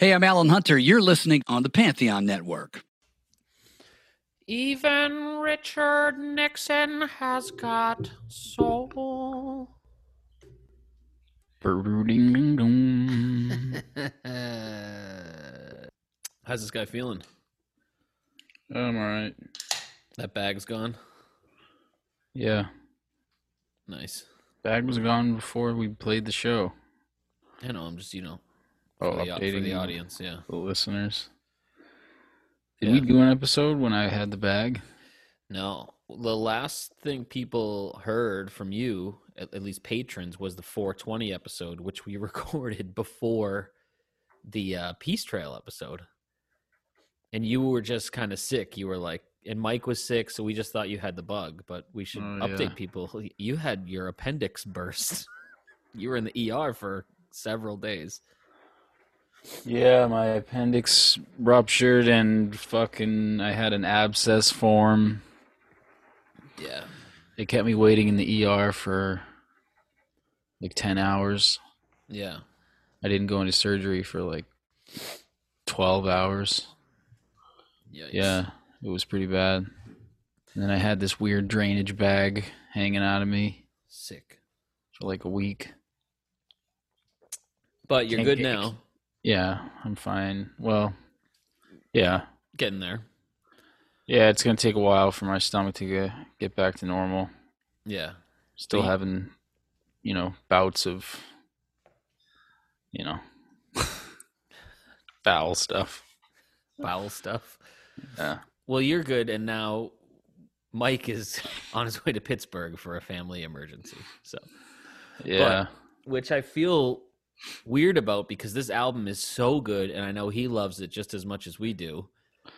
Hey, I'm Alan Hunter. You're listening on the Pantheon Network. Even Richard Nixon has got soul. How's this guy feeling? I'm all right. That bag's gone. Yeah, Nice. bag was gone before we played the show. I know. I'm just you know Oh, for, the, for updating the audience. Yeah. the listeners. Did Yeah. we do an episode when I had the bag? No, the last thing people heard from you, at, at least patrons, was the 420 episode, which we recorded before the uh, Peace Trail episode. And you were just kind of sick. You were like, and Mike was sick, so we just thought you had the bug. But we should Oh, update yeah. people. You had your appendix burst. you were in the ER for several days. Yeah, my appendix ruptured and fucking I had an abscess form. Yeah. They kept me waiting in the ER for like 10 hours. Yeah. I didn't go into surgery for like 12 hours. Yikes. Yeah, it was pretty bad. And then I had this weird drainage bag hanging out of me Sick. for like a week. But you're Can't good get- now. Yeah, I'm fine. Well, yeah. Getting there. Yeah, it's going to take a while for my stomach to get, get back to normal. Yeah. Still But having, you know, bouts of, you know, bowel stuff. Bowel stuff. Yeah. Well, you're good, and now Mike is on his way to Pittsburgh for a family emergency. So, Yeah. which I feel weird about because this album is so good, and I know he loves it just as much as we do.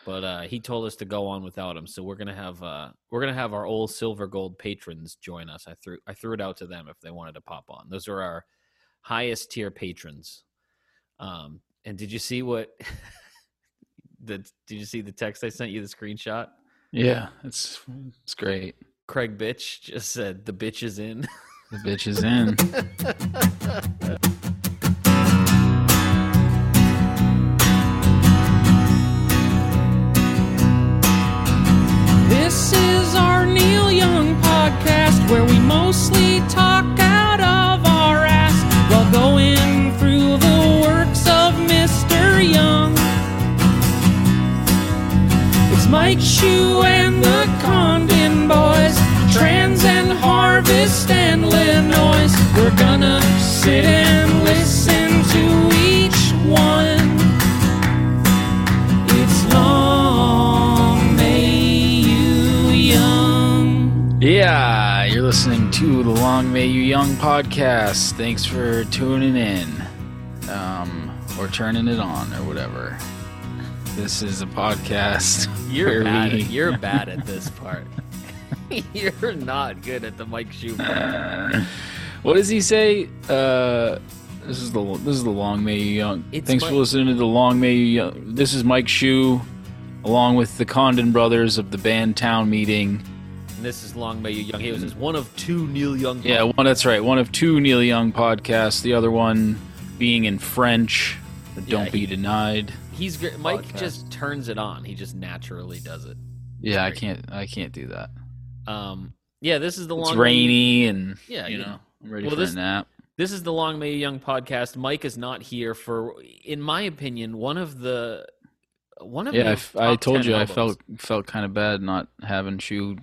But uh, he told us to go on without him, so we're gonna have uh, we're gonna have our old silver gold patrons join us. I threw I threw it out to them if they wanted to pop on. Those are our highest tier patrons. Um, and did you see what? the did you see the text I sent you? The screenshot. yeah, it's it's great. Craig Bitch just said the bitch is in. The bitch is in. This is our Neil Young podcast where we mostly talk out of our ass while going through the works of Mr. Young. It's Mike Shue and the Condon Boys, Trans and Harvest and Le Noise. We're gonna sit and listen to to the Long May You Young podcast. Thanks for tuning in, um, or turning it on, or whatever. This is a podcast. You're bad. we- At, you're bad at this part. you're not good at the Mike Shue part. what does he say? Uh, this is the this is the Long May You Young. It's Thanks my- for listening to the Long May You Young. This is Mike Shue, along with the Condon brothers of the band Town Meeting. And this is Long May You Young. He was just one of two Neil Young. Yeah, one that's right. One of two Neil Young podcasts. The other one being in French. Yeah, Don't be he- denied. he's great. Mike Podcast. just turns it on. He just naturally does it. Yeah, I can't. I can't do that. Um, yeah, this is the It's Long. rainy and Yeah, you you- know, I'm ready Well, for this- a nap. This is the Long May You Young podcast. Mike is not here for, in my opinion, one of the one of Yeah, I, the f- I top told 10 you I felt felt kind of bad not having Shue,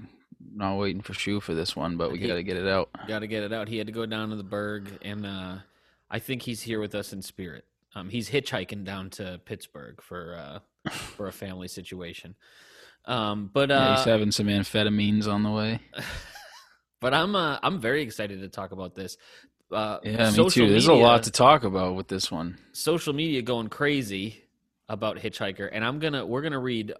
not waiting for Shue for this one, but we got to get it out. Got to get it out. He had to go down to the Burgh, and uh, I think he's here with us in spirit. Um, he's hitchhiking down to Pittsburgh for uh, for a family situation. Um, but yeah, uh, he's having some amphetamines on the way. but I'm uh, I'm very excited to talk about this. Uh, Yeah, me social too. There's a lot to talk about with this one. social media going crazy about Hitchhiker, and I'm gonna we're gonna read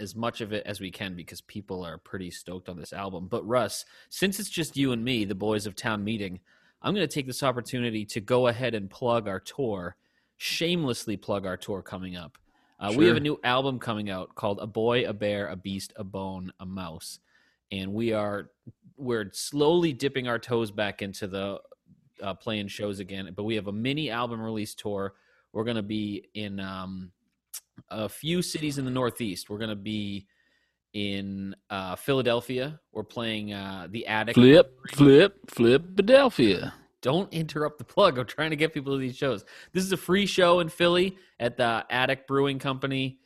as much of it as we can because people are pretty stoked on this album. But Russ, since it's just you and me, the boys of town meeting, I'm gonna take this opportunity to go ahead and plug our tour, shamelessly plug our tour coming up. Uh, We have a new album coming out called "A Boy, a Bear, a Beast, a Bone, a Mouse," and we are we're slowly dipping our toes back into the uh, playing shows again. But we have a mini album release tour We're going to be in um, a few cities in the Northeast. We're going to be in uh, Philadelphia. We're playing uh, the Attic. Flip, flip, flip, Philadelphia. Don't interrupt the plug. I'm trying to get people to these shows. This is a free show in Philly at the Attic Brewing Company.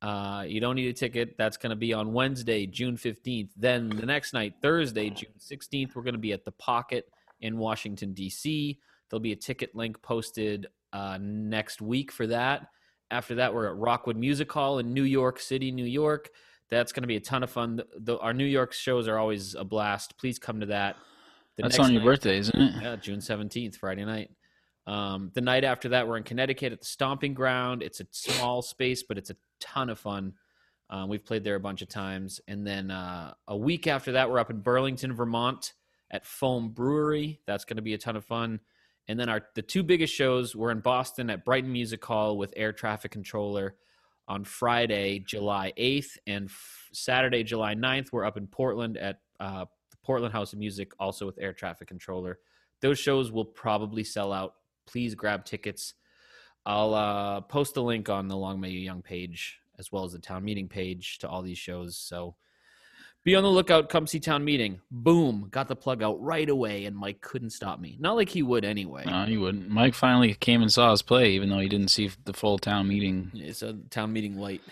Uh, you don't need a ticket. That's going to be on Wednesday, June 15th. Then the next night, Thursday, June 16th, we're going to be at the Pocket in Washington, D.C. There'll be a ticket link posted uh, next week for that. After that, we're at Rockwood Music Hall in New York City, New York. That's going to be a ton of fun. The, our New York shows are always a blast. Please come to that. The That's on your night- birthday, isn't it? yeah, June 17th, Friday night. Um, the night after that, we're in Connecticut at the Stomping Ground. It's a small space, but it's a ton of fun. Um, we've played there a bunch of times. And then uh, a week after that, we're up in Burlington, Vermont at Foam Brewery. That's going to be a ton of fun. And then our the two biggest shows we're in Boston at Brighton Music Hall with Air Traffic Controller on Friday, July 8th, and f- Saturday, July 9th. We're up in Portland at uh, the Portland House of Music, also with Air Traffic Controller. Those shows will probably sell out. Please grab tickets. I'll uh, post the link on the Long May You Young page as well as the town meeting page to all these shows. So be on the lookout. Come see town meeting. Boom, got the plug out right away, and Mike couldn't stop me. Not like he would anyway. No, you wouldn't. Mike finally came and saw us play, even though he didn't see the full town meeting. It's a town meeting light.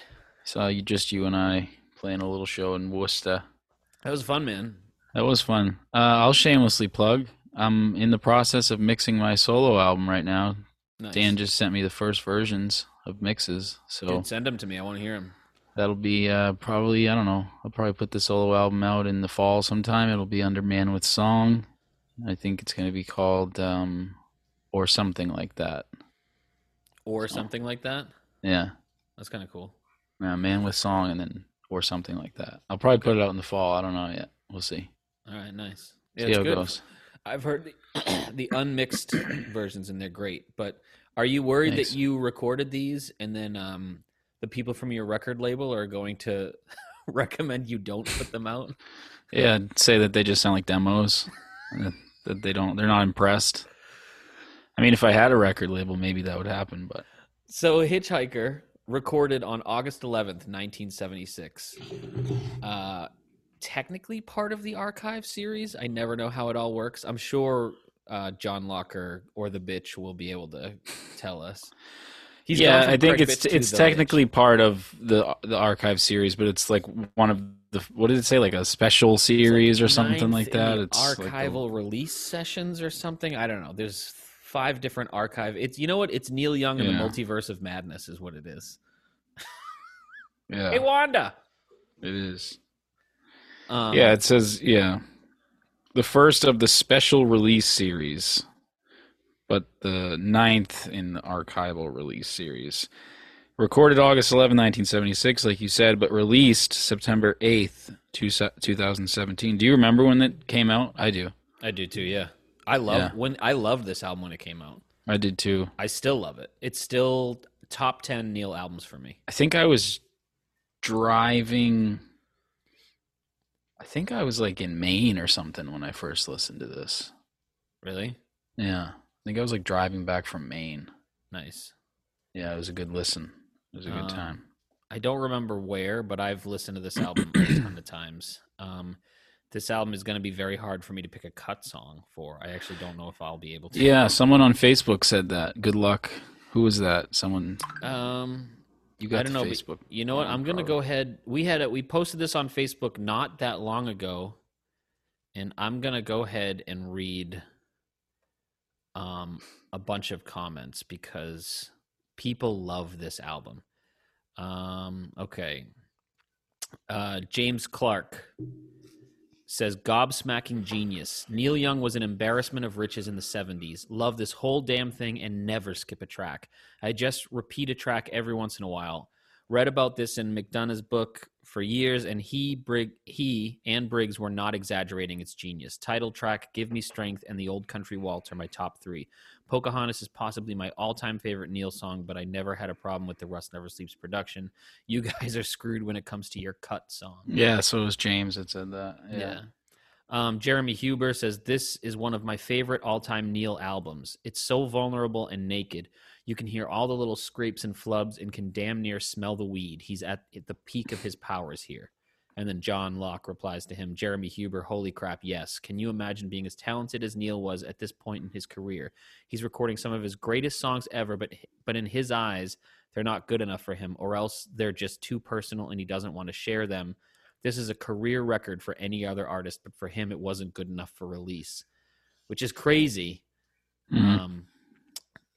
Saw you, just you and I playing a little show in Worcester. That was fun, man. That was fun. Uh, I'll shamelessly plug. I'm in the process of mixing my solo album right now. Nice. Dan just sent me the first versions of mixes, so Dude, send them to me. I want to hear them. That'll be uh, probably I don't know. I'll probably put the solo album out in the fall sometime. It'll be under Man with Song. I think it's going to be called um, or something like that. Or something like that. Yeah, That's kind of cool. yeah, Man with Song, and then or something like that. I'll probably put it out in the fall. I don't know yet. We'll see. All right, nice. See Yeah, it's how it goes. I've heard the, the unmixed versions and they're great. But are you worried Thanks. that you recorded these and then um, the people from your record label are going to recommend you don't put them out? Yeah, say that they just sound like demos. that- that they don't. They're not impressed. I mean, if I had a record label, maybe that would happen. But So Hitchhiker recorded on August 11th, 1976. Uh, technically part of the archive series. I never know how it all works. I'm sure uh, John Locke or the bitch will be able to tell us. He's yeah, I think it's it's technically bitch. part of the the archive series, but it's like one of the what did it say? Like a special series or something like that. It's like a- archival release sessions or something. I don't know. There's five different archive. It's you know what? It's Neil Young and Yeah. the Multiverse of Madness is what it is. yeah, Hey Wanda. it is. Um, yeah, it says yeah, the first of the special release series, but the ninth in the archival release series. Recorded August 11, 1976, like you said, but released September 8th, two, 2017. Do you remember when that came out? I do. I do too. Yeah, I love Yeah. when I loved this album when it came out. I did too. I still love it. It's still top ten Neil albums for me. I think I was driving. I think I was like in Maine or something when I first listened to this. Really Yeah. I think I was like driving back from Maine. nice. Yeah, it was a good listen. It was a good Um, time. I don't remember where, but I've listened to this album a ton of times. Um, this album is going to be very hard for me to pick a cut song for. I actually don't know if I'll be able to. Yeah, someone on Facebook said that. Good luck. Who was that? Someone Um, you got I don't know. Facebook. You know what? I'm going to go ahead. We had it. We posted this on Facebook not that long ago, and I'm going to go ahead and read um a bunch of comments because people love this album. Um, okay. Uh, James Clark says gobsmacking genius. Neil Young was an embarrassment of riches in the 70s. Love this whole damn thing and never skip a track. I just repeat a track every once in a while. Read about this in McDonough's book for years, and he, Brig, he and Briggs were not exaggerating its genius. Title track, Give Me Strength, and The Old Country Waltz are my top three. Pocahontas is possibly my all-time favorite Neil song, but I never had a problem with the Rust Never Sleeps production. You guys are screwed when it comes to your cut song. Yeah, so it was James that said that. Yeah. Yeah. Um, Jeremy Huber says this is one of my favorite all-time Neil albums. It's so vulnerable and naked. You can hear all the little scrapes and flubs and can damn near smell the weed. He's at, at the peak of his powers here. And then John Locke replies to him, Jeremy Huber, holy crap, yes. Can you imagine being as talented as Neil was at this point in his career? He's recording some of his greatest songs ever, but but in his eyes, they're not good enough for him, or else they're just too personal and he doesn't want to share them. This is a career record for any other artist, but for him, it wasn't good enough for release, which is crazy. Mhm. Um,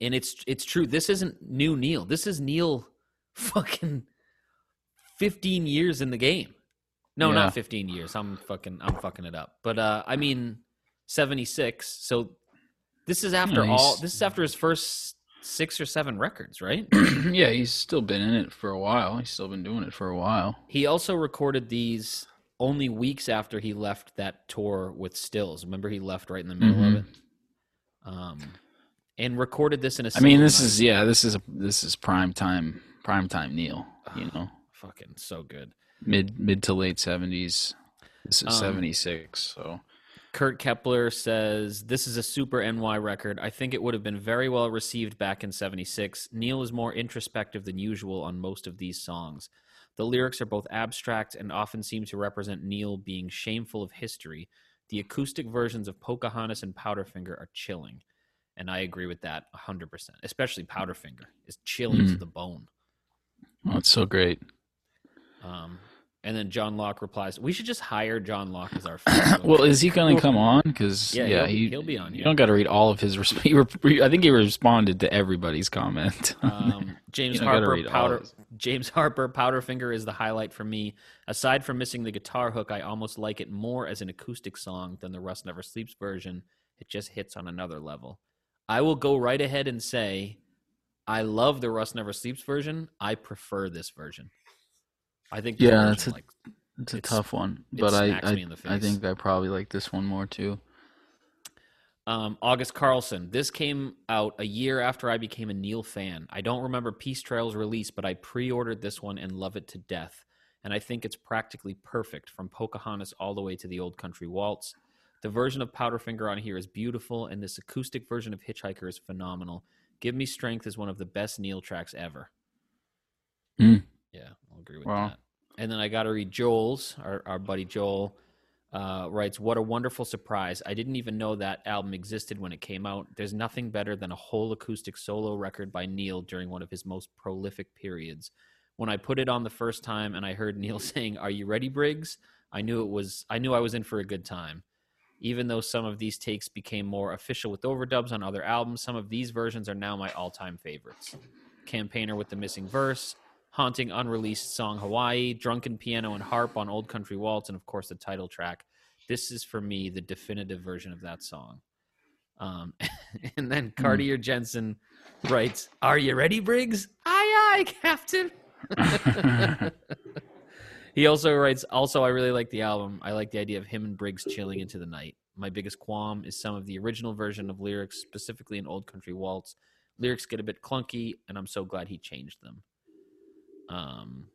and it's it's true. This isn't new Neil. This is Neil, fucking fifteen years in the game. No, Yeah. not fifteen years. I'm fucking I'm fucking it up. But uh, I mean, seventy six. So this is after Yeah, all. This is after his first six or seven records, right? yeah, he's still been in it for a while. He's still been doing it for a while. he also recorded these only weeks after he left that tour with Stills. Remember, he left right in the middle of Mhm. it. Um, and recorded this in a. I mean, this night. is yeah, this is this is prime time, prime time Neil. You know, fucking so good. mid mid to late seventies. This is Um, seventy six. So Kurt Kepler says, This is a super NY record. I think it would have been very well received back in 76. Neil is more introspective than usual on most of these songs. The lyrics are both abstract and often seem to represent Neil being shameful of history. The acoustic versions of Pocahontas and Powderfinger are chilling. And I agree with that 100%. Especially Powderfinger is chilling to Mhm. the bone. oh, it's so great. Um, and then John Locke replies, We should just hire John Locke as our Well, is he going to come on? Because yeah, yeah, he'll- he, he'll be on You don't got to read all of his. Resp- re- I think he responded to everybody's comment. Um, James You don't gotta Harper Powder. James Harper Powderfinger is the highlight for me. Aside from missing the guitar hook, I almost like it more as an acoustic song than the Rust Never Sleeps version. It just hits on another level. I will go right ahead and say I love the Rust Never Sleeps version. I prefer this version. I think Yeah, that's a- like it's a It's- tough one, but I I, me in the I think I probably like this one more too. Um, August Carlson. This came out a year after I became a Neil fan. I don't remember Peace Trail's release, but I pre ordered this one and love it to death. And I think it's practically perfect from Pocahontas all the way to the Old Country Waltz. The version of Powderfinger on here is beautiful, and this acoustic version of Hitchhiker is phenomenal. Give Me Strength is one of the best Neil tracks ever. Hmm. Yeah, I'll agree with Wow. that. And then I got to read Joel's, our, our buddy Joel uh, writes, What a wonderful surprise. I didn't even know that album existed when it came out. There's nothing better than a whole acoustic solo record by Neil during one of his most prolific periods. When I put it on the first time and I heard Neil saying, Are you ready, Briggs? I knew it was I knew I was in for a good time. Even though some of these takes became more official with overdubs on other albums, some of these versions are now my all-time favorites. Campaigner with the missing verse, haunting unreleased song Hawaii, drunken piano and harp on Old Country Waltz, and of course the title track. This is for me the definitive version of that song. Um, and then Cartier Jensen writes, "Are you ready, Briggs? Aye, aye, Captain." he also writes, "Also, I really like the album. I like the idea of him and Briggs chilling into the night. My biggest qualm is some of the original version of lyrics, specifically in Old Country Waltz. Lyrics get a bit clunky, and I'm so glad he changed them." Um,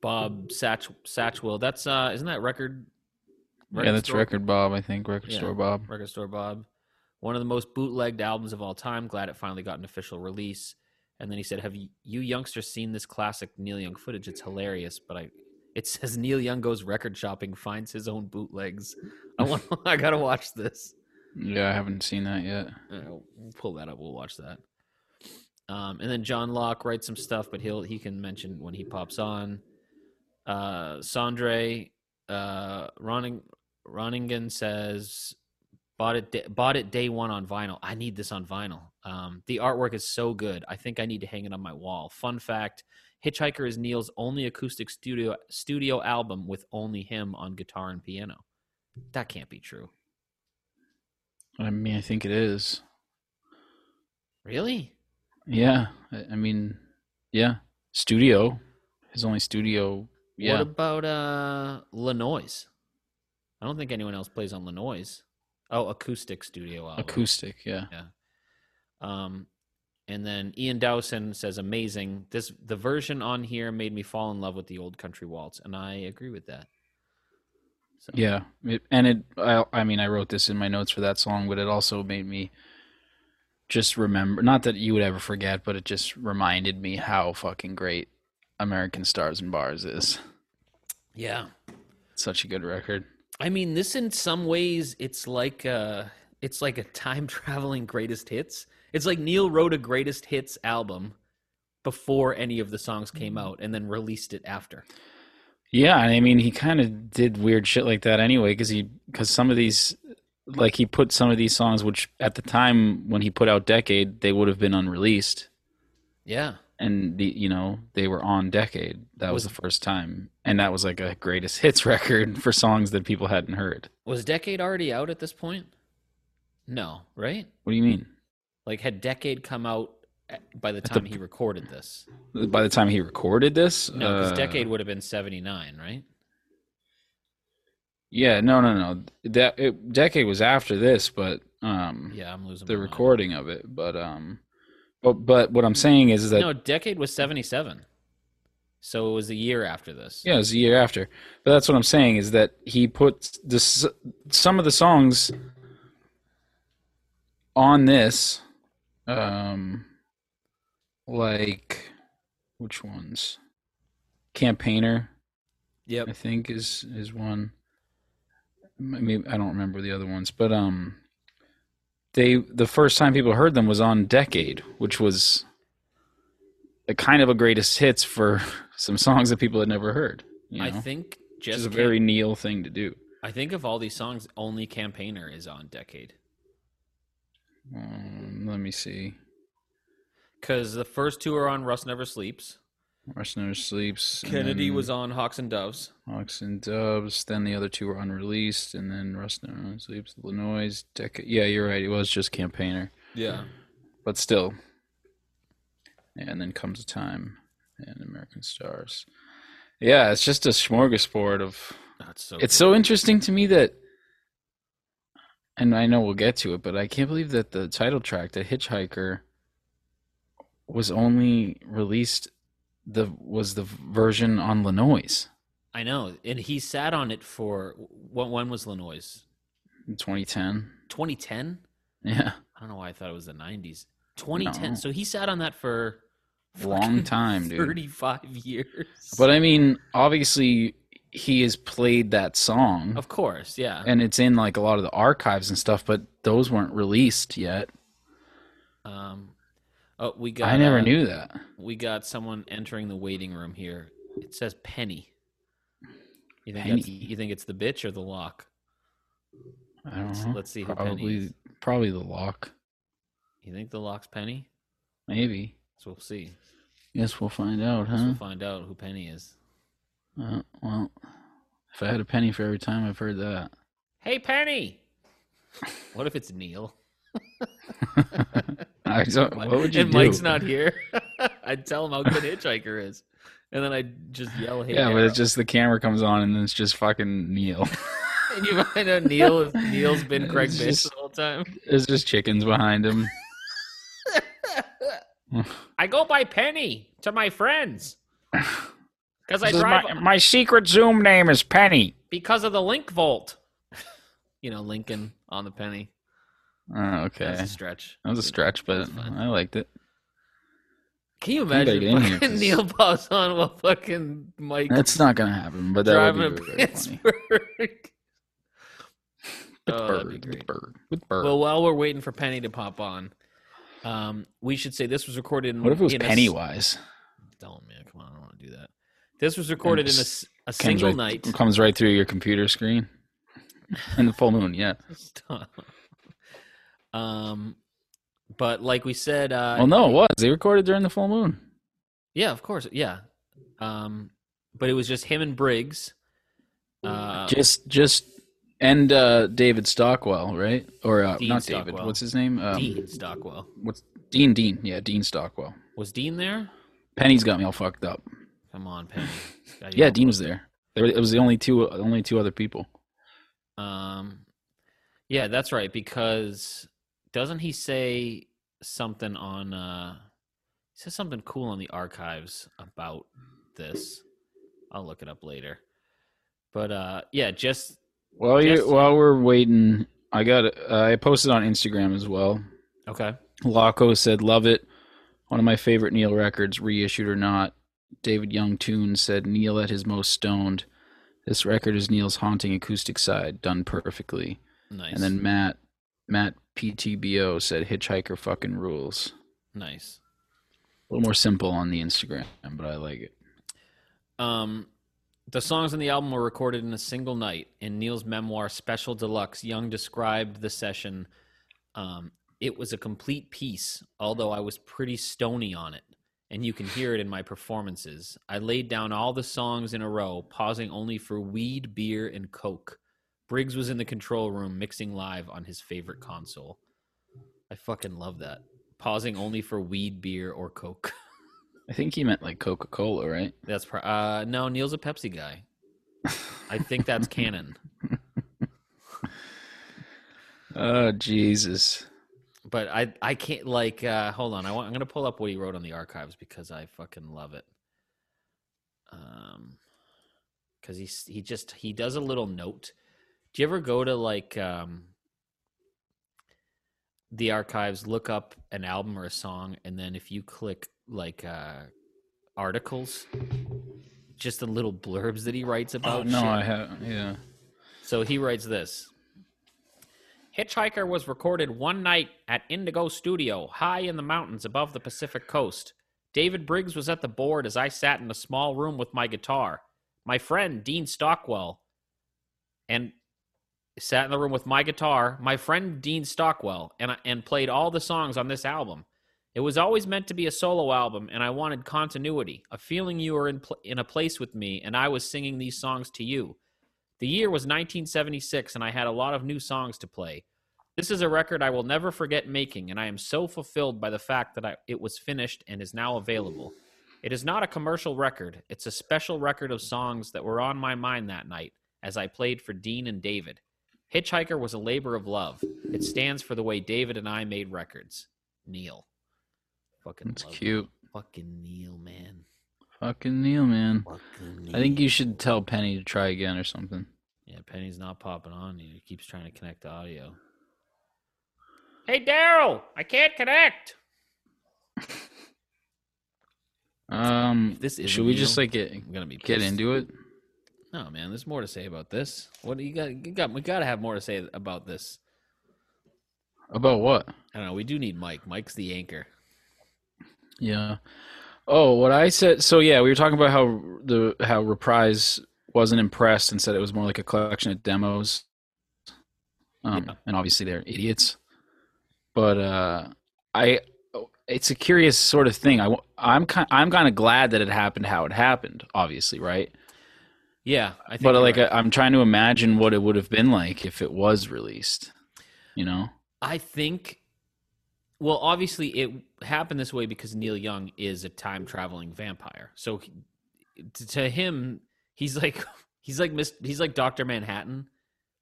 Bob Satch Satchwell. That's uh, isn't that record? yeah, that's store? Record Bob. I think Record Yeah. Store Bob. Record Store Bob. One of the most bootlegged albums of all time. Glad it finally got an official release. And then he said, "Have you, you youngsters seen this classic Neil Young footage? It's hilarious." But I, it says Neil Young goes record shopping, finds his own bootlegs. I want, I gotta watch this. Yeah, I haven't seen that yet. Uh, we'll pull that up. We'll watch that. Um, and then John Locke writes some stuff, but he'll he can mention when he pops on. Uh, Sandre uh, Roning, Roningen says bought it da- bought it day one on vinyl. I need this on vinyl. Um, the artwork is so good. I think I need to hang it on my wall. Fun fact: Hitchhiker is Neil's only acoustic studio studio album with only him on guitar and piano. That can't be true. I mean, I think it is. Really? Yeah, I, mean, yeah, studio. His only studio. What about uh Le Noise? I don't think anyone else plays on Le Noise. Oh, acoustic studio acoustic. Yeah. Um, and then Ian Dowson says, "Amazing. This the version on here made me fall in love with the old country waltz, and I agree with that." So, Yeah, it, and it. I, I mean, I wrote this in my notes for that song, but it also made me just remember not that you would ever forget, but it just reminded me how fucking great American Stars and Bars is. Yeah. Such a good record. I mean, this in some ways it's like uh it's like a time traveling greatest hits. It's like Neil wrote a greatest hits album before any of the songs came out and then released it after. Yeah, I mean he kind of did weird shit like that anyway because he because some of these like he put some of these songs which at the time when he put out Decade they would have been unreleased Yeah. and the you know they were on Decade. That was, Was- the first time, and that was like a greatest hits record for songs that people hadn't heard. Was Decade already out at this point? No, right? What do you mean? Like had Decade come out by the At the time he recorded this? By the time he recorded this, No, because uh, Decade would have been 79, right? Yeah, no, no, no. That it, Decade was after this, but um, Yeah, I'm losing the my mind. recording of it. But um, but but what I'm saying is that No, Decade was 77. So it was a year after this. Yeah, it was a year after. But that's what I'm saying is that he put this some of the songs on this um like which ones? Campaigner, Yep. I think is is one. Maybe I don't remember the other ones, but um they the first time people heard them was on Decade, which was a kind of a greatest hits for some songs that people had never heard. You know? I think just is a very Neil thing to do. I think of all these songs, only Campaigner is on Decade. Um, let me see. Because the first two are on Rust Never Sleeps. Never Sleeps. Kennedy was on Hawks and Doves. Hawks and Doves. Then the other two were unreleased, and then Never Sleeps, Le Noise. Dec- yeah, you're right. It was just Campaigner, Yeah. but still. And then comes a time, and American Stars. Yeah, it's just a smorgasbord of That's so it's so interesting to me that and I know we'll get to it, but I can't believe that the title track, the Hitchhiker, was only released the was the version on Le Noise I know. And he sat on it for when, when was Le Noise? in 2010. 2010? Yeah, I don't know why I thought it was the 90s. 2010. No. So he sat on that for long time, dude. 35 years. But I mean, obviously, he has played that song, of course, yeah. and it's in like a lot of the archives and stuff, but those weren't released yet. Um, oh, we got. I never uh, knew that. We got someone entering the waiting room here. It says Penny. You think Penny. You think it's the bitch or the lock? I don't let's- know. let's see who Penny Probably, is. probably the lock. You think the lock's Penny? Maybe. So we'll see. Guess we'll find out, Guess huh? we'll find out who Penny is. Uh, well, if I had a penny for every time I've heard that, Hey, Penny. What if it's Neil? I don't, what would you and do? Mike's not here. I'd tell him how good Hitchhiker is, and then I'd just yell, "Hey!" yeah, but it's just the camera comes on and then it's just fucking Neil. and you find out Neil is, Neil's been Craig It's Bitch just- the whole time. There's just chickens behind him. I go by Penny to my friends because I drive my, my secret Zoom name is Penny. because of the LincVolt. you know, Lincoln on the penny. Oh, okay. That's a stretch. That was a stretch, but I liked it. Can you imagine get in here, fucking Neil on while fucking Mike That's not gonna happen, but that driving would be funny. Pittsburgh? With Oh, that'd be great. with Burgh, with Burgh. Well, while we're waiting for Penny to pop on, um, we should say this was recorded. In, what if it was in a Pennywise? Don't man, come on, I don't want to do that. This was recorded in a, Comes single right, night. Comes right through your computer screen. In the full moon, yeah. Stop. Um, but like we said, uh, well, no, it was. They recorded during the full moon. yeah, of course, yeah. Um, but it was just him and Briggs. Uh, just just and uh David Stockwell, right? Or uh, not David. What's his name? Um, Dean Stockwell What's Dean? Dean. Yeah, Dean Stockwell. was Dean there? Penny's got me all fucked up. Come on, Penny. Yeah, Dean was there. There it was the only two only two other people. Um, yeah, that's right. Because doesn't he say something on? uh He says something cool on the archives about this. I'll look it up later. But uh yeah, just While you Just- while we're waiting, I got uh, I posted on Instagram as well. okay. Laco said, "Love it. One of my favorite Neil records, reissued or not." David Young tune said, "Neil at his most stoned. This record is Neil's haunting acoustic side, done perfectly." Nice. And then Matt Matt PTBO said, "Hitchhiker fucking rules." nice. A little more simple on the Instagram, but I like it. Um, the songs on the album were recorded in a single night. In Neil's memoir, Special Deluxe, Young described the session. Um, it was a complete piece, although I was pretty stony on it, and you can hear it in my performances. I laid down all the songs in a row, pausing only for weed, beer, and coke. Briggs was in the control room mixing live on his favorite console. I fucking love that. Pausing only for weed, beer, or coke. I think he meant like Coca Cola, right? That's pro- uh no, Neil's a Pepsi guy. I think that's canon. Oh Jesus! But I I can't like uh hold on. I want I'm going to pull up what he wrote on the archives because I fucking love it. Um cuz he he just he does a little note. Do you ever go to like um the archives look up an album or a song and then if you click like uh articles just the little blurbs that he writes about Oh no, shit. I have yeah. So he writes this Hitchhiker was recorded one night at Indigo Studio, high in the mountains above the Pacific coast. David Briggs was at the board as I sat in a small room with my guitar. My friend, Dean Stockwell, and sat in the room with my guitar, my friend Dean Stockwell, and, and played all the songs on this album. It was always meant to be a solo album, and I wanted continuity, a feeling you were in, pl- in a place with me, and I was singing these songs to you. The year was 1976, and I had a lot of new songs to play. This is a record I will never forget making, and I am so fulfilled by the fact that I, it was finished and is now available. It is not a commercial record, it's a special record of songs that were on my mind that night as I played for Dean and David. Hitchhiker was a labor of love. It stands for the way David and I made records. Neil. Fucking That's cute. Fucking Neil, man. Fucking Neil, man. Fucking Neil. I think you should tell Penny to try again or something. Yeah, Penny's not popping on. He keeps trying to connect to audio. Hey, Daryl, I can't connect. Um, If this isn't should we just like get I'm gonna be get into it? No, man, there's more to say about this. What do you got? You got we got to have more to say about this. About what? I don't know. We do need Mike. Mike's the anchor. Yeah. Oh, what I said. So yeah, we were talking about how the how Reprise wasn't impressed and said it was more like a collection of demos. Um, Yeah. and obviously they're idiots. But uh, I, it's a curious sort of thing. I, I'm kind, I'm kind of glad that it happened how it happened. Obviously, right? Yeah, I think. But like, right. I'm trying to imagine what it would have been like if it was released. You know? I think. Well, obviously, it happened this way because Neil Young is a time traveling vampire. So, he- to, him, he's like he's like Miss, he's like Doctor Manhattan.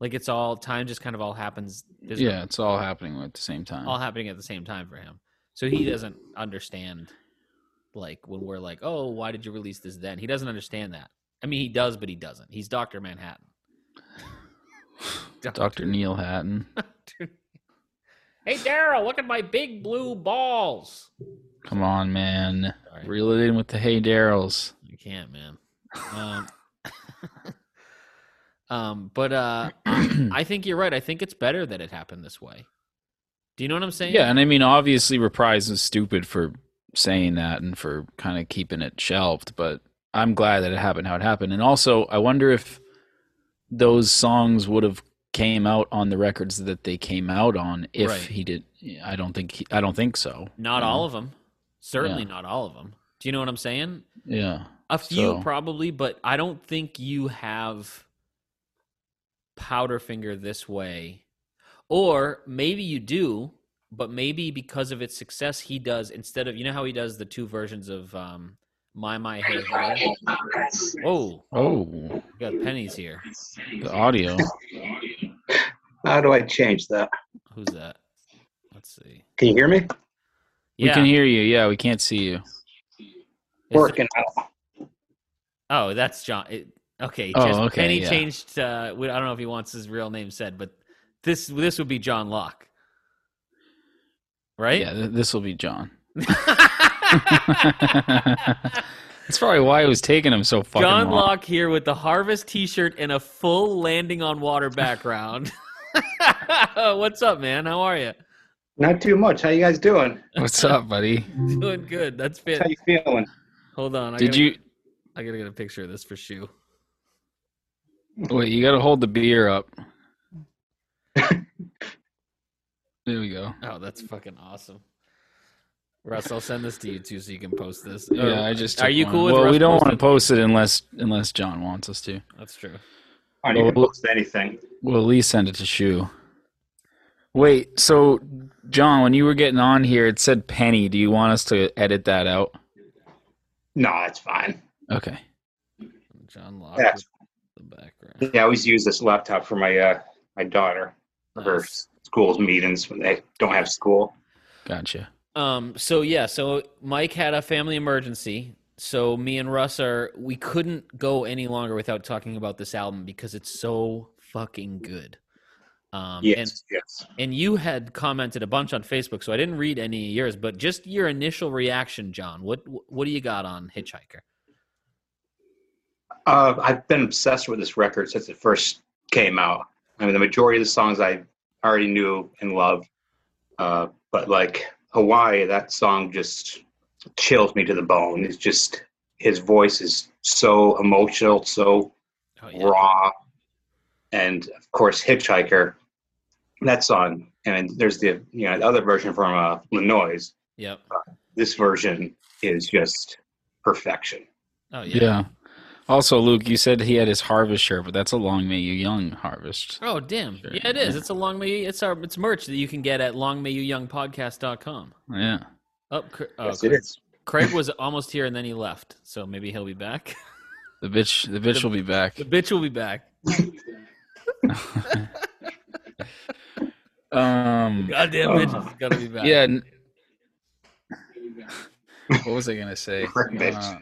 Like it's all time, just kind of all happens. Yeah, it's all happening at the same time. all happening at the same time for him. So he doesn't understand, like when we're like, "Oh, why did you release this then?" He doesn't understand that. I mean, he does, but he doesn't. He's Doctor Manhattan. Dr. Neil Hatton. Hey, Daryl, look at my big blue balls. Come on, man. Sorry. Reel it in with the Hey Daryls. You can't, man. Um, um, but uh, I think you're right. I think it's better that it happened this way. Do you know what I'm saying? Yeah, and I mean, obviously, Reprise is stupid for saying that and for kind of keeping it shelved, but I'm glad that it happened how it happened. And also, I wonder if those songs would have came out on the records that they came out on if Right. he did. I don't think. He, I don't think so. Not you all of them. Certainly Yeah. not all of them. Do you know what I'm saying? Yeah. A few So- probably, but I don't think you have Powderfinger this way. Or maybe you do, but maybe because of its success, he does instead of you know how he does the two versions of um, My My Hey Hey. Whoa, Oh, we got pennies here. the audio. How do I change that? Who's that? Let's see. Can you hear me? We can hear you. Yeah, we can't see you. Is- Working out. Oh, that's John. It, okay, Oh, just okay, Penny yeah. changed. Uh, we- I don't know if he wants his real name said, but this this would be John Locke. right? Yeah, th- this will be John. That's probably why it was taking him so fucking John long. Locke here with the Harvest T-shirt and a full landing on water background. What's up, man? How are you? Not too much. How you guys doing? What's up, buddy? Doing good. That's How fit. you feeling? Hold on. I Did gotta, you I gotta get a picture of this for Shue. wait? You got to hold the beer up. There we go. Oh, that's fucking awesome. Russ, I'll send this to you too, so you can post this. Yeah, Or- I just. Are you one. cool with? Well, Russ we don't want to post it unless unless John wants us to. That's true. I don't even Well- post anything. We'll at least send it to Shue. Wait, so John, when you were getting on here, it said Penny. Do you want us to edit that out? No, that's fine. Okay. John Locke Yeah. the background. Yeah, I always use this laptop for my uh my daughter for her school's meetings when they don't have school. Gotcha. Um. So yeah. So Mike had a family emergency. So me and Russ are. We couldn't go any longer without talking about this album because it's so fucking good. Um, yes, And yes. and you had commented a bunch on Facebook, so I didn't read any of yours, but just your initial reaction, John. What what do you got on Hitchhiker? Uh, I've been obsessed with this record since it first came out. I mean, the majority of the songs I already knew and loved, uh, but like Hawaii, that song just chills me to the bone. It's just his voice is so emotional, so Oh raw, and of course, Hitchhiker. That song, and there's the you know the other version from uh, Le Noise. Yep. This version is just perfection. Oh Yeah. yeah. Also, Luke, you said he had his harvest shirt, but that's a long may you young harvest. Oh damn. Sure. Yeah, it is. It's a long may it's our it's merch that you can get at longmayouyoungpodcast.com. Yeah. Oh, Cra- oh yes, Craig, it is. Craig was almost here and then he left, so maybe he'll be back. The bitch the bitch will be back. The bitch will be back. um Goddamn bitch is gonna be back. yeah. n- What was I gonna say? Bitch. Uh,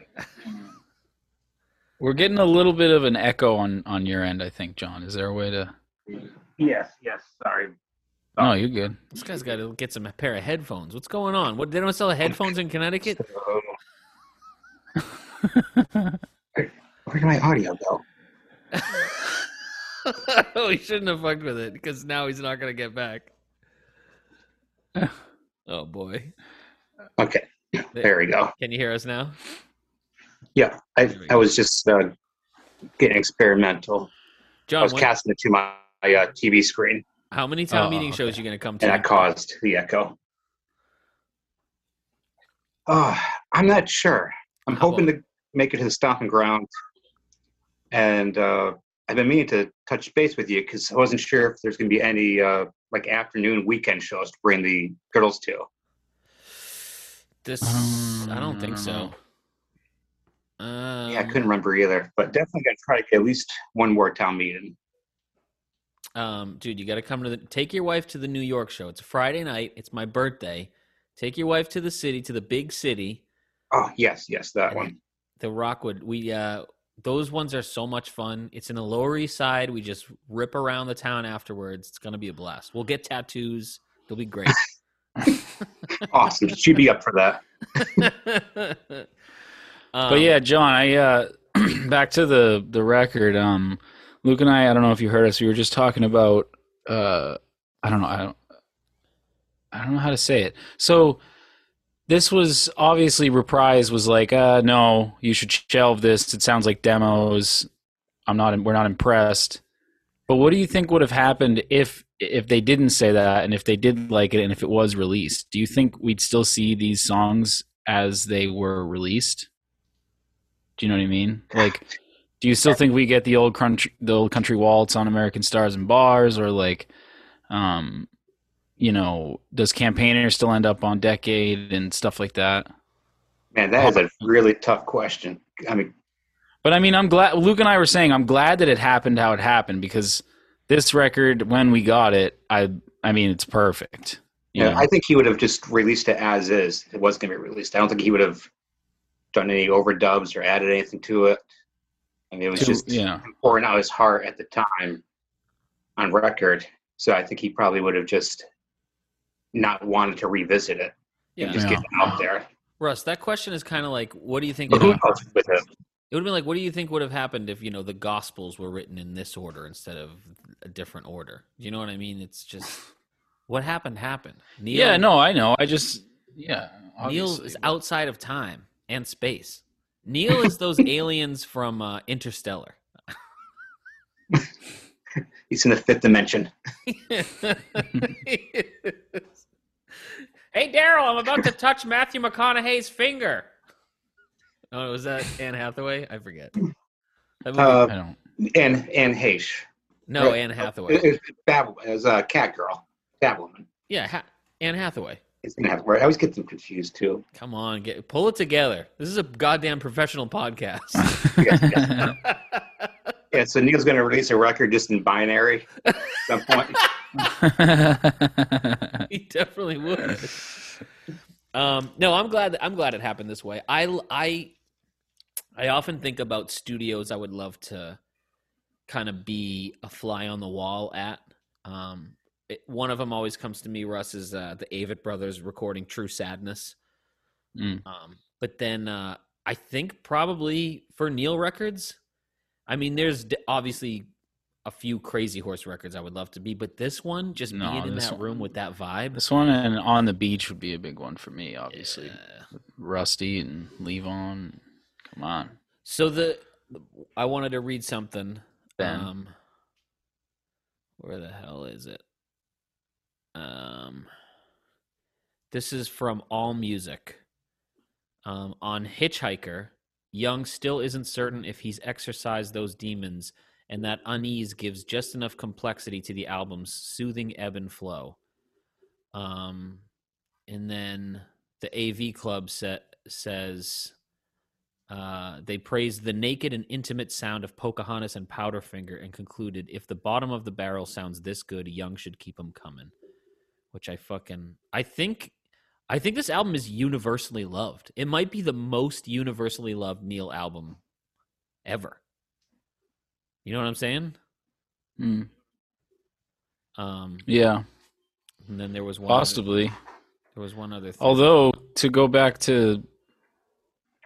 we're getting a little bit of an echo on on your end, I think, John. Is there a way to? Yes, yes. Sorry. No, you're good. This guy's got to get some pair of headphones. What's going on? What they don't sell headphones in Connecticut? Where did my audio go? oh, he shouldn't have fucked with it because now he's not gonna get back. Oh boy, Okay, there we go. can you hear us now? Yeah, I, I was just uh, getting experimental. John, I was when- casting it to my, my uh, TV screen, how many town Oh, meeting okay. shows you gonna come to? and that caused the echo. Oh, I'm not sure. I'm How hoping to make it to the stomping ground, and uh, I've been meaning to touch base with you because I wasn't sure if there's going to be any uh, like afternoon weekend shows to bring the girls to. This Um, I don't think don't so. Um, Yeah, I couldn't remember either, but definitely going to try to get at least one more town meeting. Um, dude, you got to come to the. Take your wife to the New York show. It's a Friday night. It's my birthday. Take your wife to the city, to the big city, Oh yes, yes, that And one. the Rockwood. We uh, those ones are so much fun. It's in the Lower East Side. We just rip around the town afterwards. It's gonna be a blast. We'll get tattoos. It'll be great. Awesome. She'd be up for that. Um, But yeah, John, I uh back to the the record. Um Luke and I, I don't know if you heard us, we were just talking about uh I don't know, I don't I don't know how to say it. So this was obviously reprise was like, uh no, you should shelve this. It sounds like demos. I'm not we're not impressed. But what do you think would have happened if if they didn't say that and if they did like it and if it was released? Do you think we'd still see these songs as they were released? Do you know what I mean? Like, do you still think we get the old country, the old country waltz on American Stars and Bars, or like, um, you know, does Campaigner still end up on Decade and stuff like that? Man, that is a really tough question. I mean, But I mean, I'm glad Luke and I were saying I'm glad that it happened how it happened because this record, when we got it, I, I mean, it's perfect. Yeah, know? I think he would have just released it as is. It was going to be released. I don't think he would have done any overdubs or added anything to it. I mean, it was To- just yeah. pouring out his heart at the time on record. So I think he probably would have just not wanted to revisit it Yeah, and just Yeah. get it out there. Russ, that question is kind of like, what do you think? But would have- with it? It would have been like, what do you think would have happened if you know the Gospels were written in this order instead of a different order? You know what I mean? It's just what happened happened. Neil, Yeah, no, I know. I just yeah. Neil is outside of time and space. Neil is those aliens from uh, Interstellar. He's in the fifth dimension. hey, Daryl, I'm about to touch Matthew McConaughey's finger. Oh, was that Anne Hathaway? I forget. That movie- Uh, I don't. and and Heish. no, right. Anne Hathaway. It, it, Bab, it was a cat girl, Catwoman. Yeah, ha- Anne Hathaway. It's gonna have I always get them confused too. Come on, get pull it together. This is a goddamn professional podcast. Yeah, so Neil's gonna release a record just in binary at some point. he definitely would. Um, no, I'm glad. That, I'm glad it happened this way. I, I, I often think about studios I would love to kind of be a fly on the wall at. Um, it, one of them always comes to me. Russ is uh, the Avett Brothers recording "True Sadness." Mm. Um, but then uh, I think probably for Neil Records, I mean, there's d- obviously a few Crazy Horse records I would love to be, but this one, just No, being in that one- room with that vibe, This one and on the beach would be a big one for me, obviously. yeah. Rusty and Levon. Come on. So the I wanted to read something. Ben. Um, where the hell is it? Um, this is from All Music. Um, on Hitchhiker, Young still isn't certain if he's exorcised those demons, and that unease gives just enough complexity to the album's soothing ebb and flow. Um, and then the AV Club set says uh, they praised the naked and intimate sound of Pocahontas and Powderfinger and concluded if the bottom of the barrel sounds this good, Young should keep 'em coming. Which I fucking I think I think this album is universally loved. It might be the most universally loved Neil album ever. You know what I'm saying? Mm. Um, Yeah, and then there was one other- possibly. there was one other thing. Although to go back to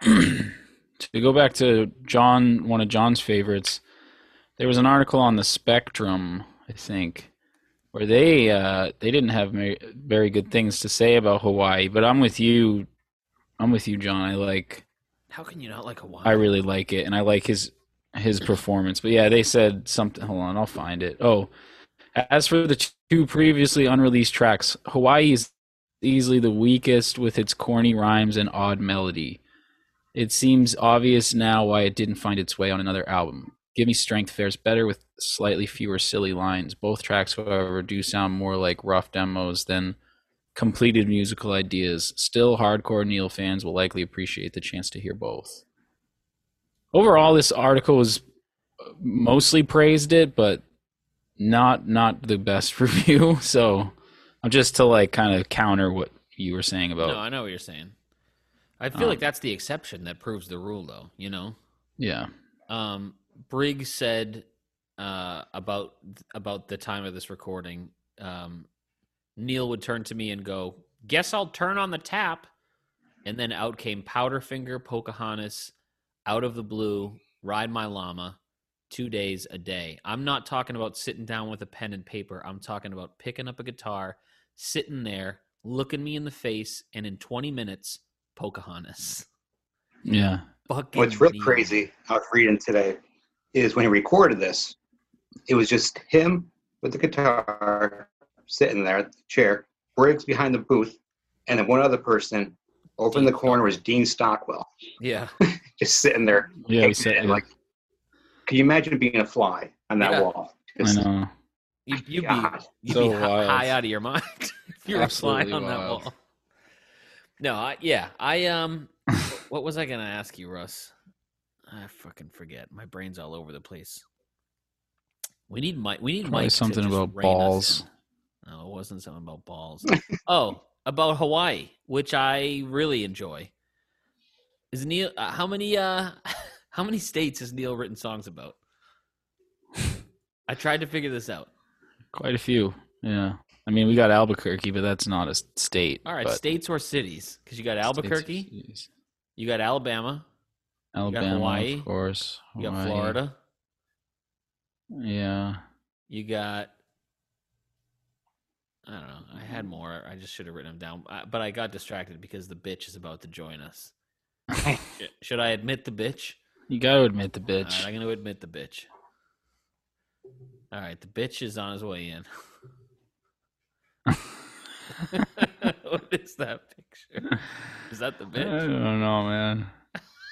to go back to John, one of John's favorites, there was an article on the Spectrum, I think, where they uh, they didn't have very good things to say about Hawaii. But I'm with you. I'm with you, John. I like. how can you not like Hawaii? I really like it, and I like his his performance. But yeah, they said something. Hold on, I'll find it. Oh, as for the two previously unreleased tracks, Hawaii is easily the weakest with its corny rhymes and odd melody. It seems obvious now why it didn't find its way on another album. Give Me Strength fares better with slightly fewer silly lines. Both tracks, however, do sound more like rough demos than completed musical ideas. Still, hardcore Neil fans will likely appreciate the chance to hear both. Overall, this article was mostly praised it, but not not the best review. So, I'm just to like kind of counter what you were saying about No, I know what you're saying. I feel Um, like that's the exception that proves the rule, though. You know, yeah. um, Briggs said uh, about about the time of this recording. Um, Neil would turn to me and go, "Guess I'll turn on the tap," and then out came Powderfinger, Pocahontas, out of the blue, Ride My Llama, two days a day. I'm not talking about sitting down with a pen and paper. I'm talking about picking up a guitar, sitting there, looking me in the face, and in 20 minutes, Pocahontas. Yeah. Fucking What's real Neil. crazy, I was reading today, is when he recorded this, it was just him with the guitar sitting there at the chair, Briggs behind the booth, and then one other person over in the corner was Dean Stockwell, Yeah. just sitting there. Yeah. he said, and like, can you imagine being a fly on that Yeah. wall? I know. You, you'd be, God. you'd So be hi- wild. high out of your mind if you were a fly on that wall. No, I, yeah, I um, what was I gonna ask you, Russ? I fucking forget. My brain's all over the place. We need Mike. We need Probably Mike something about balls. No, it wasn't something about balls. oh, about Hawaii, which I really enjoy. Is Neil? Uh, how many? uh How many states has Neil written songs about? I tried to figure this out. Quite a few. Yeah. I mean, we got Albuquerque, but that's not a state. All right, states or cities? Because you got Albuquerque, cities. you got Alabama, Alabama, Hawaii, of course. you got Florida, Yeah. you got. I don't know. I had more. I just should have written them down, Uh, but I got distracted because the bitch is about to join us. Should I admit the bitch? You got to admit the bitch. right, I'm going to admit the bitch. All right, the bitch is on his way in. what is that picture? Is that the bitch? I don't know, man.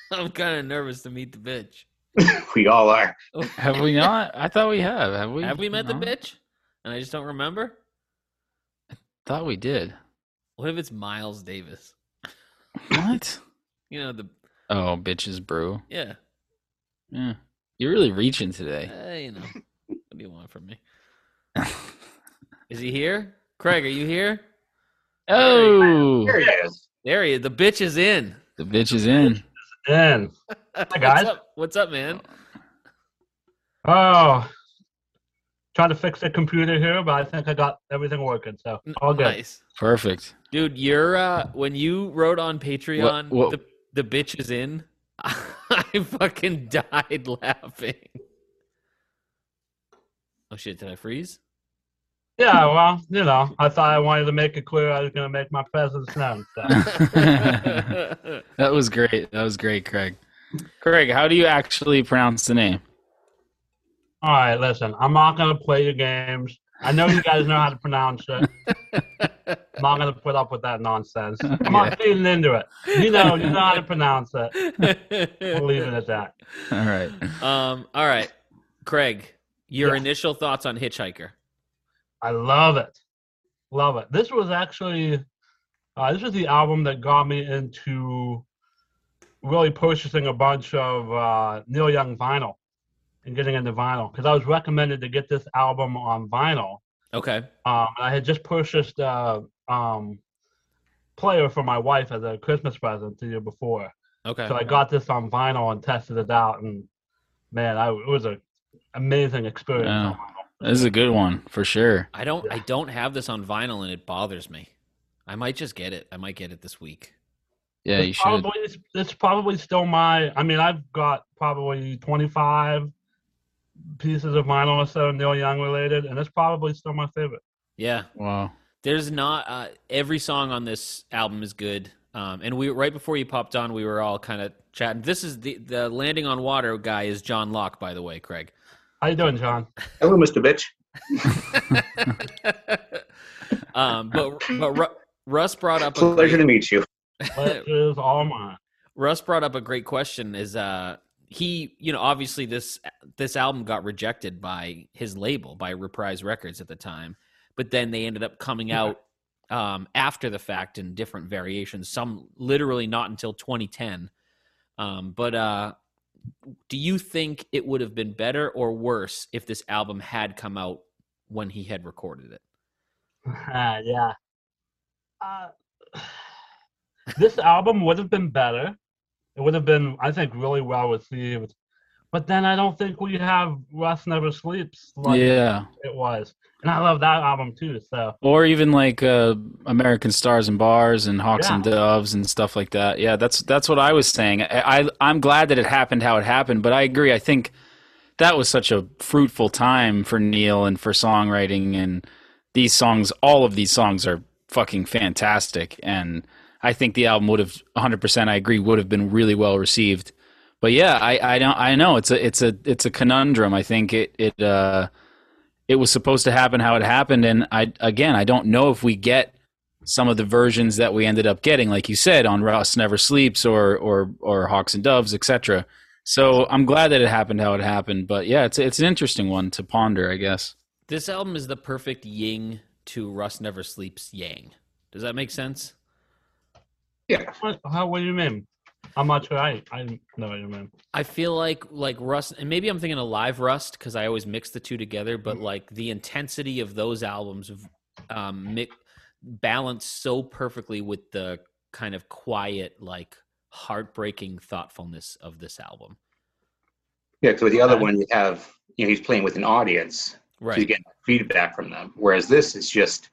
I'm kind of nervous to meet the bitch. we all are. Have we not? I thought we have. Have we? Have we met the bitch? And I just don't remember. I thought we did. What if it's Miles Davis? What? You know the Oh, bitches brew. yeah. Yeah. You're really reaching today. Uh, you know. what do you want from me? Is he here? Craig, are you here? Oh, There he is. There he is. The bitch is in. the bitch is in. In. Hi guys. What's up, What's up man? Oh, trying to fix the computer here, but I think I got everything working, so all good. Nice. Perfect. Dude, you're uh when you wrote on Patreon what- the the bitch is in, I fucking died laughing. Oh shit, did I freeze? Yeah, well, you know, I thought I wanted to make it clear I was going to make my presence known. So. that was great. That was great, Craig. Craig, how do you actually pronounce the name? All right, listen, I'm not going to play your games. I know you guys know how to pronounce it. I'm not going to put up with that nonsense. I'm not feeding into it. You know, you know how to pronounce it. We'll leave it at that. All right. Um, all right. Craig, your Yeah. initial thoughts on Hitchhiker. I love it. Love it. This was actually uh, this was the album that got me into really purchasing a bunch of uh, Neil Young vinyl and getting into vinyl because I was recommended to get this album on vinyl. Okay. Um, I had just purchased a um, player for my wife as a Christmas present the year before. Okay. So I got this on vinyl and tested it out, and man, I, it was an amazing experience. On. This is a good one for sure. I don't I don't have this on vinyl and it bothers me. I might just get it. I might get it this week. Yeah, it's you should. Probably, it's, it's probably still my. I mean, I've got probably 25 pieces of vinyl or so Neil Young related, and it's probably still my favorite. Yeah. Wow. There's not uh, every song on this album is good. Um, and we right before you popped on, we were all kind of chatting. This is the the landing on water guy is John Locke, by the way, Craig. How you doing, John? Hello, Mr. Bitch. um, but but Ru- Russ brought up a Pleasure great, to meet you. Pleasure is all mine. Russ brought up a great question. Is uh he you know obviously this this album got rejected by his label by Reprise Records at the time, but then they ended up coming out um, after the fact in different variations. Some literally not until 2010. Um, but uh, do you think it would have been better or worse if this album had come out when he had recorded it? Ah, yeah. Uh, this album would have been better. It would have been, I think, really well received. But then I don't think we have Rust Never Sleeps like yeah. it was. And I love that album too. So Or even like uh, American Stars and Bars and Hawks Yeah. and Doves and stuff like that. Yeah, that's that's what I was saying. I, I I'm glad that it happened how it happened, but I agree. I think that was such a fruitful time for Neil and for songwriting and these songs. All of these songs are fucking fantastic, and I think the album would have 100. percent I agree would have been really well received. But yeah, I I don't I know it's a it's a it's a conundrum. I think it it uh it was supposed to happen how it happened and i again i don't know if we get some of the versions that we ended up getting like you said on Rust never sleeps or or or hawks and doves etc so i'm glad that it happened how it happened but yeah it's it's an interesting one to ponder i guess This album is the perfect yin to Rust Never Sleeps Yang. Does that make sense? Yeah. what, how, what do you mean? I'm not sure. I, I know what you mean. I feel like like Rust, and maybe I'm thinking of Live Rust because I always mix the two together. But like the intensity of those albums, um, mi- balanced so perfectly with the kind of quiet, like heartbreaking thoughtfulness of this album. Yeah, because with the other Okay. one, you have, you know, he's playing with an audience. So you Right. get feedback from them. Whereas this is just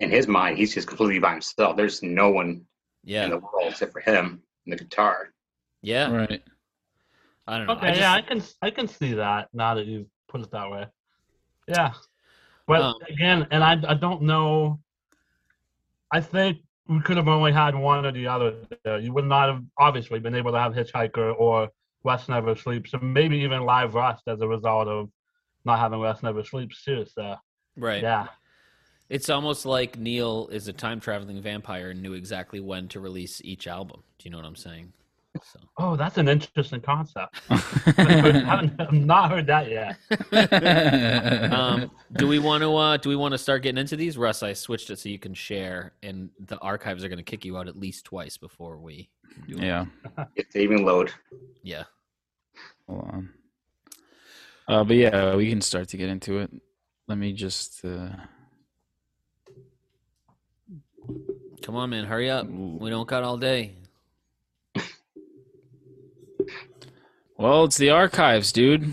in his mind, he's just completely by himself. There's no one yeah. in the world except for him and the guitar. yeah. Right. I don't know. Okay, I just, yeah, I can I can see that now that you put it that way. Yeah, but Um, again, and I I don't know. I think we could have only had one or the other. There. You would not have obviously been able to have Hitchhiker or Rust Never Sleeps, and maybe even Live Rust as a result of not having Rust Never Sleeps too. So right. yeah, It's almost like Neil is a time traveling vampire and knew exactly when to release each album. Do you know what I'm saying? So. oh, that's an interesting concept. I haven't heard that yet. um, do we want to uh, do we want to start getting into these? Russ, I switched it so you can share, and the archives are going to kick you out at least twice before we. Do it. yeah. If they even load. Yeah. Hold on. Uh, but yeah, we can start to get into it. Let me just. Uh, Come on, man, hurry up. We don't got all day. well, it's the archives, dude.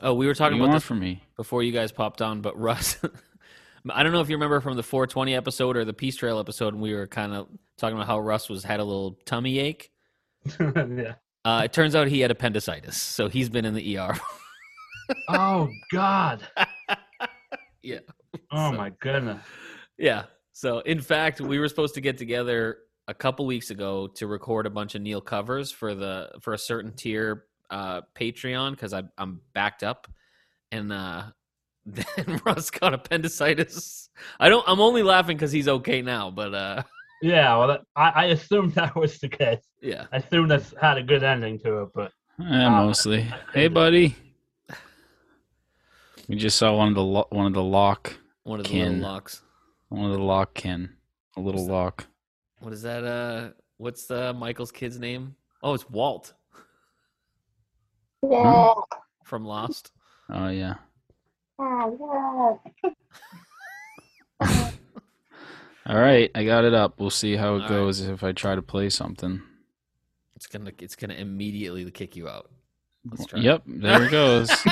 Oh, we were talking about this from me? before you guys popped on, but Russ, I don't know if you remember from the 420 episode or the Peace Trail episode, and we were kind of talking about how Russ was had a little tummy ache. yeah. Uh, it turns out he had appendicitis, so he's been in the ER. Oh God. yeah. Oh So- my goodness. Yeah. So, in fact, we were supposed to get together a couple weeks ago to record a bunch of Neil covers for the for a certain tier uh, Patreon because I'm backed up, and uh, then Russ got appendicitis. I don't. I'm only laughing because he's okay now, but uh, Yeah, well, that, I, I assumed that was the case. yeah. I assumed that's had a good ending to it, but Eh, mostly. Hey, buddy. We just saw one of the lo- one of the lock One of the Kin. little locks. One of the lock kin a little What's that? lock. What is that? Uh, what's uh, Michael's kid's name? Oh, it's Walt from Lost. Oh yeah. All right, I got it up. We'll see how it All right. goes if I try to play something. It's gonna. It's gonna immediately kick you out. Let's try. Yep, there it goes.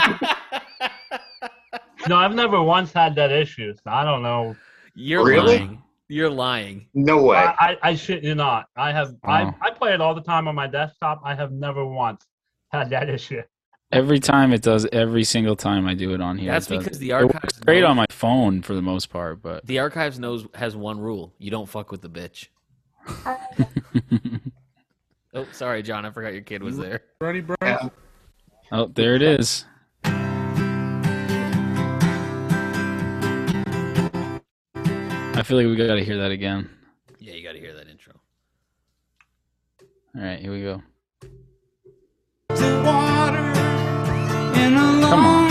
no, I've never once had that issue. So I don't know. You're Really? lying. You're lying. No way. I, I, I shit you not. I have. I, Oh. I play it all the time on my desktop. I have never once had that issue. every time it does. Every single time I do it on here. That's it because the It archives great knows- on my phone for the most part, but The archives knows has one rule: you don't fuck with the bitch. Oh, sorry, John. I forgot your kid was there. Ready, bro? Yeah. oh, there it is. I feel like we got to hear that again. Yeah, you got to hear that intro. All right, here we go. the water in a Come on.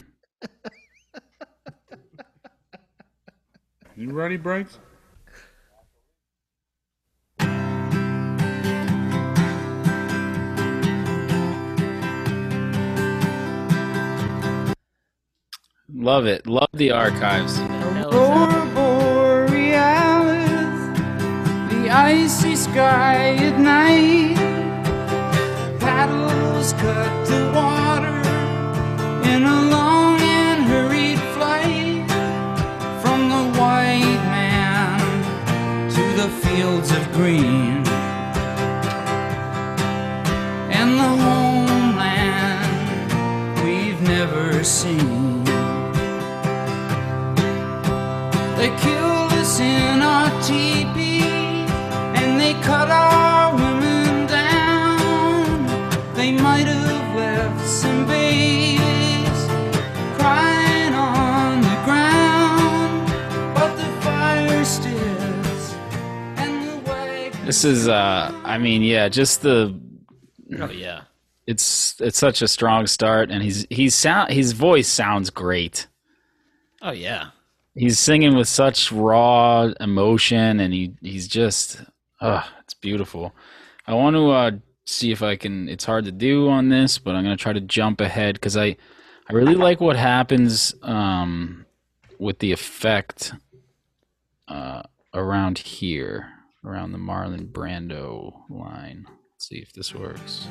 You ready, Bryce? Love it. Love the archives. Icy sky at night. Paddles cut the water in a long and hurried flight from the white man to the fields of green This is uh I mean, yeah, just the Oh yeah. it's it's such a strong start and he's he's sound his voice sounds great. Oh yeah. He's singing with such raw emotion and he he's just oh, it's beautiful. I want to uh see if I can it's hard to do on this, but I'm going to try to jump ahead cuz I I really like what happens um with the effect uh around here, around the Marlon Brando line. Let's see if this works.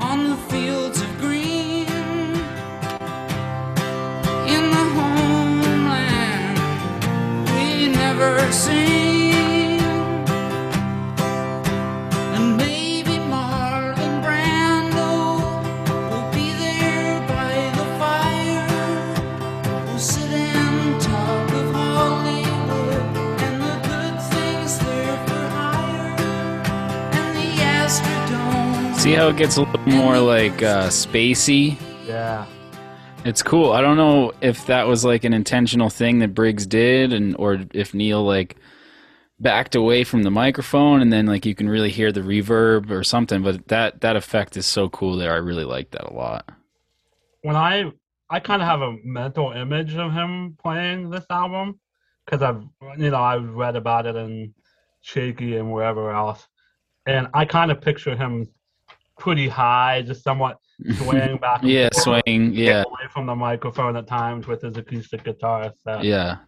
on the fields of green in the homeland we never See how it gets a little more like uh, spacey. Yeah. It's cool. I don't know if that was like an intentional thing that Briggs did, and or if Neil like backed away from the microphone, and then like you can really hear the reverb or something. But that that effect is so cool there. I really like that a lot. When I I kind of have a mental image of him playing this album because I've you know I've read about it in Shaky and wherever else, and I kind of picture him pretty high, just somewhat swaying back. and Yeah, forth, swaying. Yeah, away from the microphone at times with his acoustic guitar. So. yeah.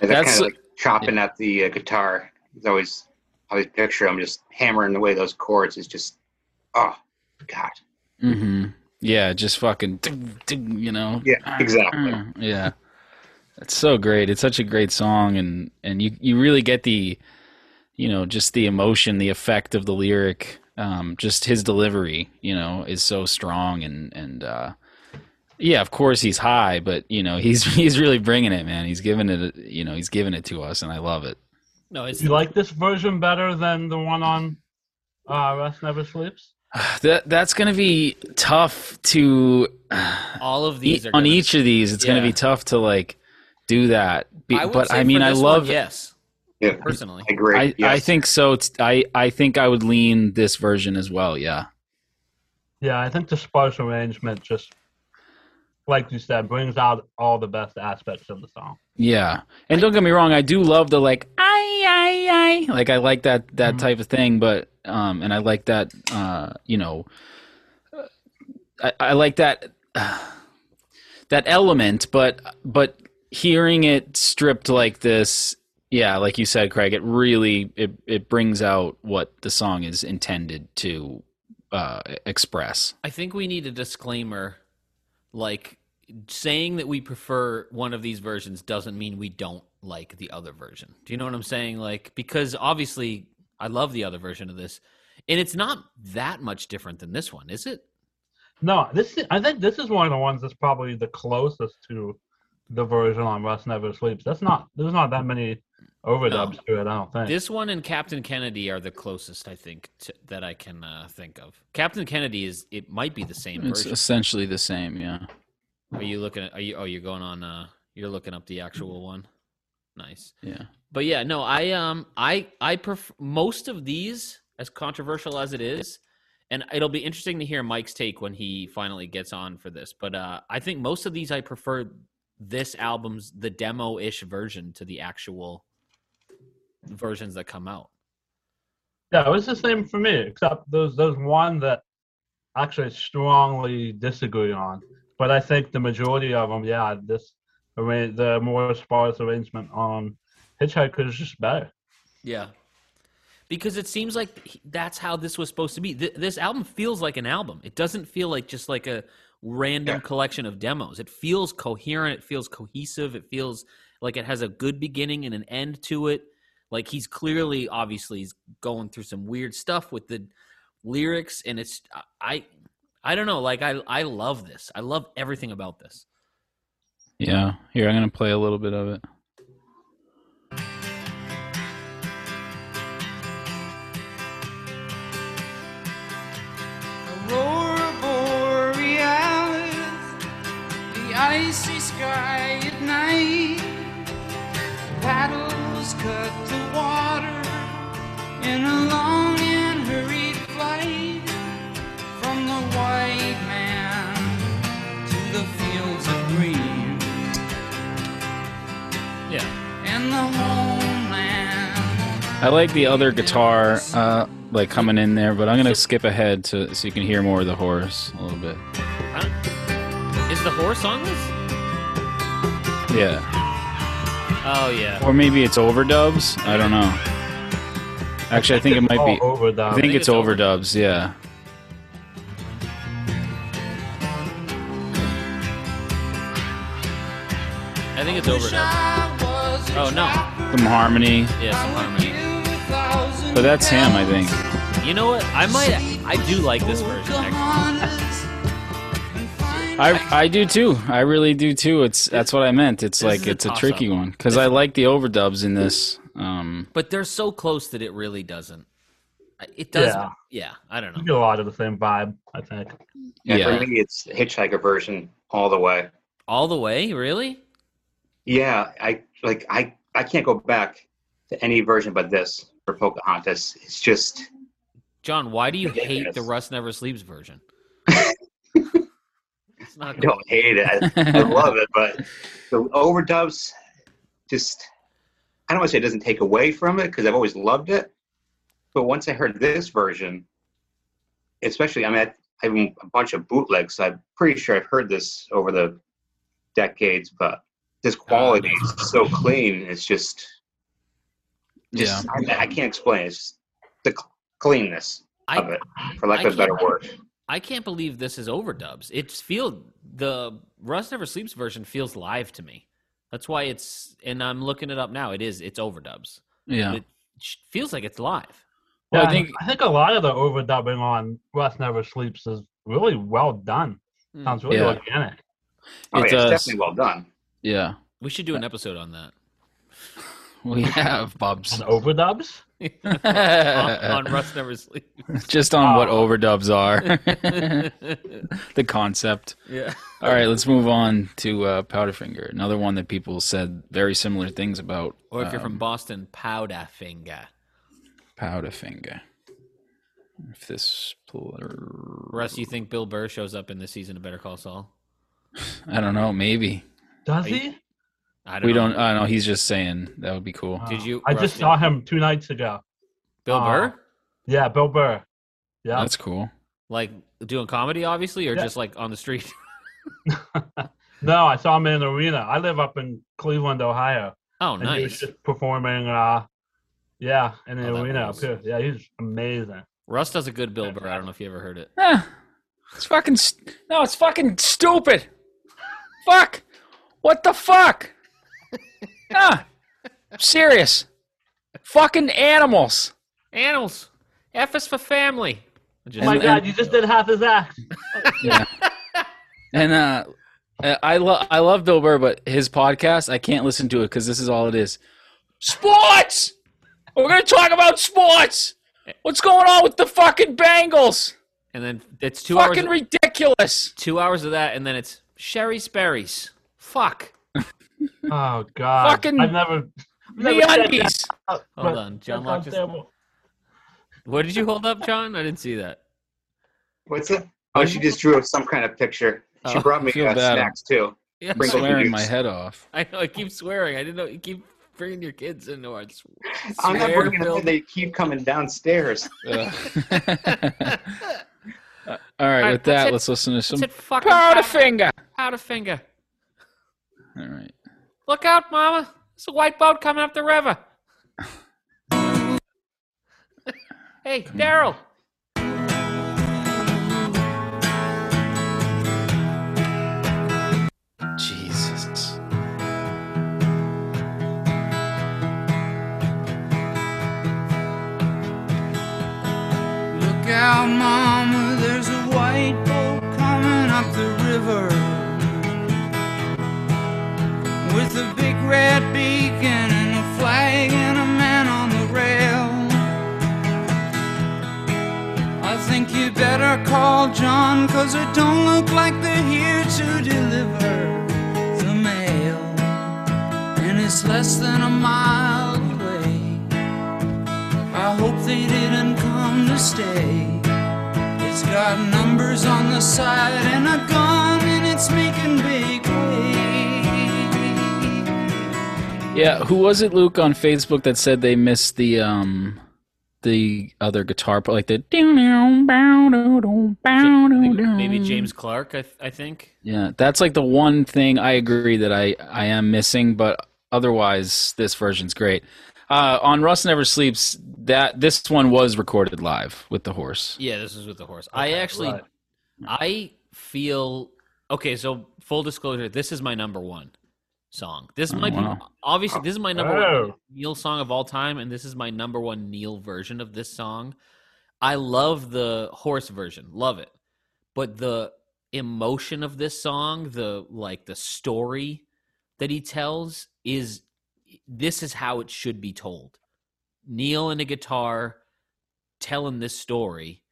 And that That's- kind of like chopping at the uh, guitar. It's always, I always picture him just hammering away those chords. Is just, oh, God. Mm-hmm. Yeah, just fucking, ding, ding, you know. Yeah, exactly. Yeah, it's so great. It's such a great song, and and you you really get the, you know, just the emotion, the effect of the lyric. Um, just his delivery, you know, is so strong, and and uh, yeah, of course he's high, but you know he's he's really bringing it, man. He's giving it, you know, he's giving it to us, and I love it. No, it's You like this version better than the one on uh, Rust Never Sleeps? That that's gonna be tough to all of these E- are on gonna- each of these it's going to be tough to like do that Be- I would but say i mean i this one, love yes, Yeah, personally. I agree. I, yes. I think so it's, i i think i would lean this version as well yeah Yeah, I think the sparse arrangement just, like you said, brings out all the best aspects of the song. yeah and don't get me wrong i do love the like i i i like i like that that Mhm. type of thing but um and i like that uh you know uh, i, I like that that element but but hearing it stripped like this yeah like you said craig it really it, it brings out what the song is intended to uh express I think we need a disclaimer, like saying that we prefer one of these versions doesn't mean we don't like the other version. Do you know what I'm saying? Like because obviously I love the other version of this, and it's not that much different than this one, is it? No, this I think this is one of the ones that's probably the closest to the version on Rust Never Sleeps. That's not there's not that many overdubs to it. I don't think. This one and Captain Kennedy are the closest I think to, that I can uh, think of. Captain Kennedy is it might be the same it's version. essentially the same yeah Are you looking at? Are you? Oh, you're going on. Uh, you're looking up the actual one. Nice. yeah But yeah, no, I um, I I prefer most of these, as controversial as it is, and it'll be interesting to hear Mike's take when he finally gets on for this. But uh, I think most of these I prefer this album's the demo-ish version to the actual versions that come out. Yeah, it was the same for me, except there's there's one that actually strongly disagree on. But I think the majority of them, yeah, this arra- the more sparse arrangement on Hitchhiker is just better. Yeah. Because it seems like that's how this was supposed to be. Th- this album feels like an album. It doesn't feel like just like a random Yeah. collection of demos. It feels coherent. It feels cohesive. It feels like it has a good beginning and an end to it. Like he's clearly, obviously, he's going through some weird stuff with the lyrics, and it's I, I don't know. Like I, I love this. I love everything about this. yeah here i'm gonna play a little bit of it Aurora borealis, the icy sky at night. Paddles cut the water in a long and hurried flight from the white man to the fields of green Yeah. and the homeland. I like the other guitar, uh, like coming in there, but I'm gonna skip ahead to so you can hear more of the horse a little bit. I Is the horse on this? Yeah, Oh yeah. or maybe it's overdubs. I don't know. Actually, I think it might be. over the. I think think it's it's over- overdubs. Yeah. I think it's overdub. Oh no. Some harmony, Yeah, some harmony. but that's him, I think. You know what? I might. I do like this version. Actually. I I do too. I really do too. It's that's what I meant. It's This like a it's a toss-up. tricky one because I like the overdubs in this. Um, But they're so close that it really doesn't. It does. Yeah. Yeah, I don't know. You know. get a lot of the same vibe, I think. Yeah, Yeah. for me, it's the Hitchhiker version all the way. All the way, really? Yeah, I like I I can't go back to any version but this for Pocahontas. It's just John, why do you hate the Ridiculous. Rust Never Sleeps version? it's not I don't hate it. I, I love it, but the overdubs just I don't want to say it doesn't take away from it because I've always loved it. But once I heard this version, especially I mean I, I have a bunch of bootlegs, so I'm pretty sure I've heard this over the decades, but this oh, quality is so clean. It's just, just I, I can't explain. It's just the cl- cleanness of I it, for lack I of a better word. I can't believe this is overdubs. It's feel the Rust Never Sleeps version feels live to me. That's why it's and I'm looking it up now. It is. It's overdubs. yeah. It feels like it's live. Well, Yeah, I think I think a lot of the overdubbing on Rust Never Sleeps is really well done. Hmm. Sounds really Yeah. organic. Oh, It yeah, it's does. definitely well done. yeah. We should do an episode on that. We have Bob's On overdubs? on, on Rust Never Sleeps. Just on what Oh. overdubs are. the concept. yeah. All right, let's move on to uh, Powderfinger. Another one that people said very similar things about. Or if you're from um, Boston, Powderfinger. Powderfinger. If this plur- Russ, you think Bill Burr shows up in this season of Better Call Saul? I don't know, maybe. Does he? I don't We know. don't I know he's just saying that would be cool. Did you- I just saw him two nights ago. Bill Uh, Burr? Yeah, Bill Burr. Yeah. That's cool. Like doing comedy, obviously, or Yeah. just like on the street? no, I saw him in an arena. I live up in Cleveland, Ohio. Oh, And he was just performing uh yeah, in the Oh, that arena up here. Yeah, he's amazing. Russ does a good Bill Burr. I don't know if you ever heard it. Eh, it's fucking st- no, it's fucking stupid. fuck. What the fuck? Ah, I'm serious. Fucking animals. Animals. F is for family. Just- Oh my And- god, and- you just did half his act. Yeah. and uh, I love I love Bill Burr, but his podcast I can't listen to it because this is all it is. Sports. We're gonna talk about sports. What's going on with the fucking Bengals? and then it's two hours. fucking ridiculous. two hours of that, and then it's Sherry Sperry's. Fuck. Oh god. Fucking I've never, I've never The said undies. that, Hold but on, John Locke just. What did you hold up, John? I didn't see that. What's it? Oh, she just drew some kind of picture. She Oh, brought me uh, snacks too. Yeah, I'm swearing my head off. I know. I keep swearing. I didn't know you keep bringing your kids into our. Swear I'm not bringing them in. They keep coming downstairs. Ugh. All right, right, with that, it. let's listen to That's some it. Fucking Powderfinger. Powderfinger. All right. Look out, Mama! There's a white boat coming up the river. hey, Daryl. Jesus. Look out, mama, red beacon and a flag and a man on the rail. I think you better call John, cause it don't look like they're here to deliver the mail. And it's less than a mile away. I hope they didn't come to stay. It's got numbers on the side and a gun, and it's making big waves. Yeah, who was it, Luke, on Facebook that said they missed the um the other guitar part, like the Maybe James Clark. I, th- I think. Yeah, that's like the one thing I agree that I I am missing, but otherwise this version's great. Uh, on Rust Never Sleeps, that this one was recorded live with the horse. Yeah, this is with the horse. I actually, right. I feel okay. So full disclosure, this is my number one song. This Oh, might wow. be obviously this is my number Oh. one Neil song of all time, and this is my number one Neil version of this song. I love the horse version, love it, but the emotion of this song, the like the story that he tells is this is how it should be told. Neil and a guitar telling this story,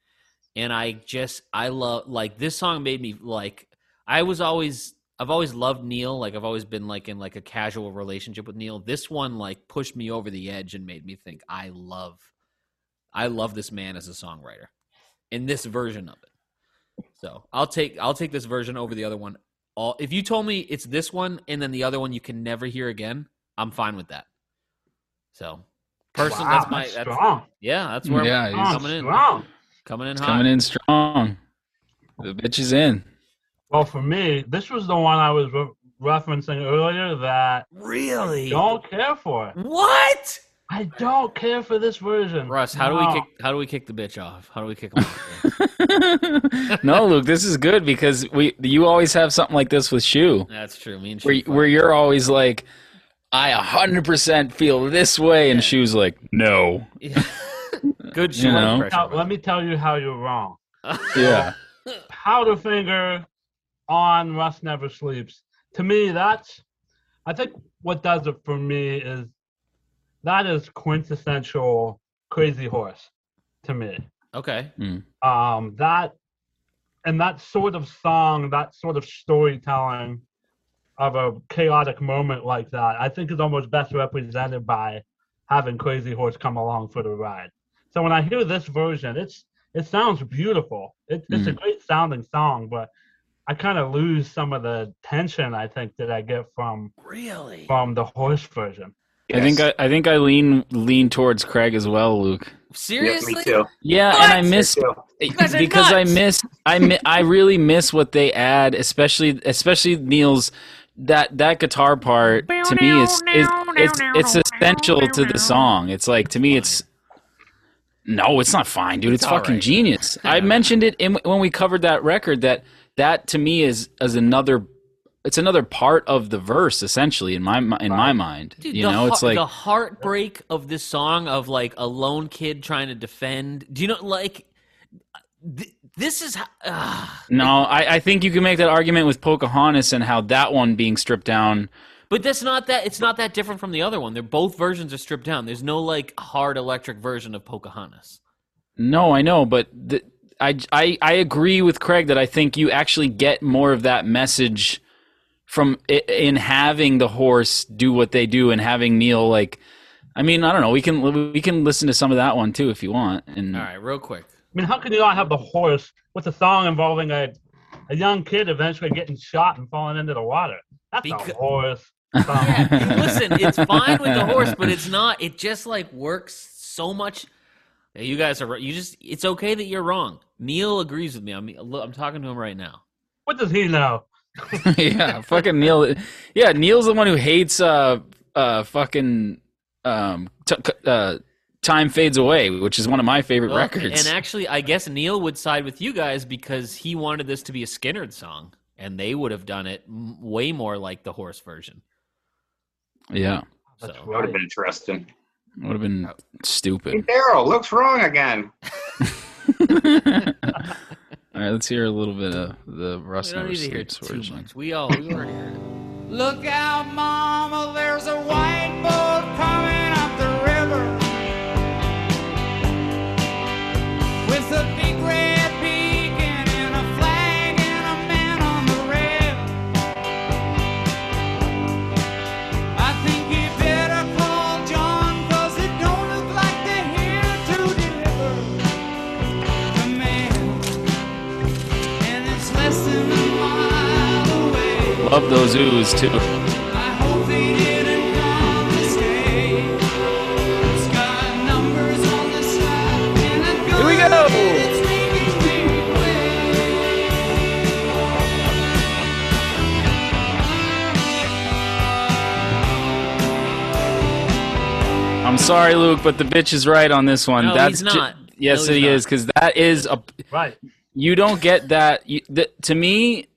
and I just I love like this song made me like I was always I've always loved Neil. Like I've always been like in like a casual relationship with Neil. This one like pushed me over the edge and made me think I love I love this man as a songwriter in this version of it. So I'll take I'll take this version over the other one. All if you told me it's this one and then the other one you can never hear again, I'm fine with that. So person wow, that's my that's that's, strong. yeah, that's where Yeah, I'm he's coming in. Strong. Coming in It's hot. coming in strong. The bitch is in. Well, for me, this was the one I was re- referencing earlier that Really? don't care for. it. What? I don't care for this version. Russ, how do we kick how do we kick the bitch off? How do we kick him off? no, Luke, this is good because we you always have something like this with Shue, That's true. Me and where Shue where you're always like, I hundred percent feel this way, and Yeah. Shue's like, no, Yeah. Good You know? Now, let me tell you how you're wrong. yeah, Powderfinger on Rust Never Sleeps. To me, that's I think what does it for me is that is quintessential Crazy Horse to me. Okay. Um, that and that sort of song, that sort of storytelling of a chaotic moment like that, I think is almost best represented by having Crazy Horse come along for the ride. So when I hear this version, it's it sounds beautiful. It, it's a great sounding song, but I kind of lose some of the tension I think that I get from Really? from the horse version. I think I, I think I lean lean towards Craig as well, Luke. Seriously? me too. Yeah, What? and I miss Me eh, too. because I miss I mi- I really miss what they add, especially especially Neil's that that guitar part to me is is it's it's essential to the song. It's like to me it's no, it's not fine, dude. It's, It's fucking alright. genius. I mentioned it in, when we covered that record that that to me is is another it's another part of the verse essentially in my in my mind. Dude, you know, it's like the heartbreak of this song of like a lone kid trying to defend. Do you know like th- this is how, no, I, I think you can make that argument with Pocahontas and how that one being stripped down But that's not that. It's not that different from the other one. They're both versions are stripped down. There's no like hard electric version of Pocahontas. No, I know, but the, I, I I agree with Craig that I think you actually get more of that message from in having the horse do what they do and having Neil like. I mean, I don't know. We can we can listen to some of that one too if you want. And All right, real quick. I mean, how can you not have the horse with a song involving a a young kid eventually getting shot and falling into the water? That's Becau- a horse. Yeah, song. listen, it's fine with the horse, but it's not. It just like works so much. You guys are. You just. It's okay that you're wrong. Neil agrees with me. I'm. I'm talking to him right now. what does he know? yeah, fucking Neil. Yeah, Neil's the one who hates uh uh fucking um t- uh time fades away, which is one of my favorite Well, records. And actually, I guess Neil would side with you guys because he wanted this to be a Skynyrd song, and they would have done it m- way more like the horse version. yeah, That's So That would have been interesting. would have been Hey, stupid. Daryl looks wrong again. All right, let's hear a little bit of the don't Never need to hear Sleeps version. We all we already heard it. Look out, mama, there's a white boat coming up the river with a big red side, those a too. Here we go. that it's making me wait. I'm sorry, Luke, but the bitch is right on this one. No, That's he's ju- not. yes, No, he's he not. is because that is a. Right. You don't get that. You, th- to me,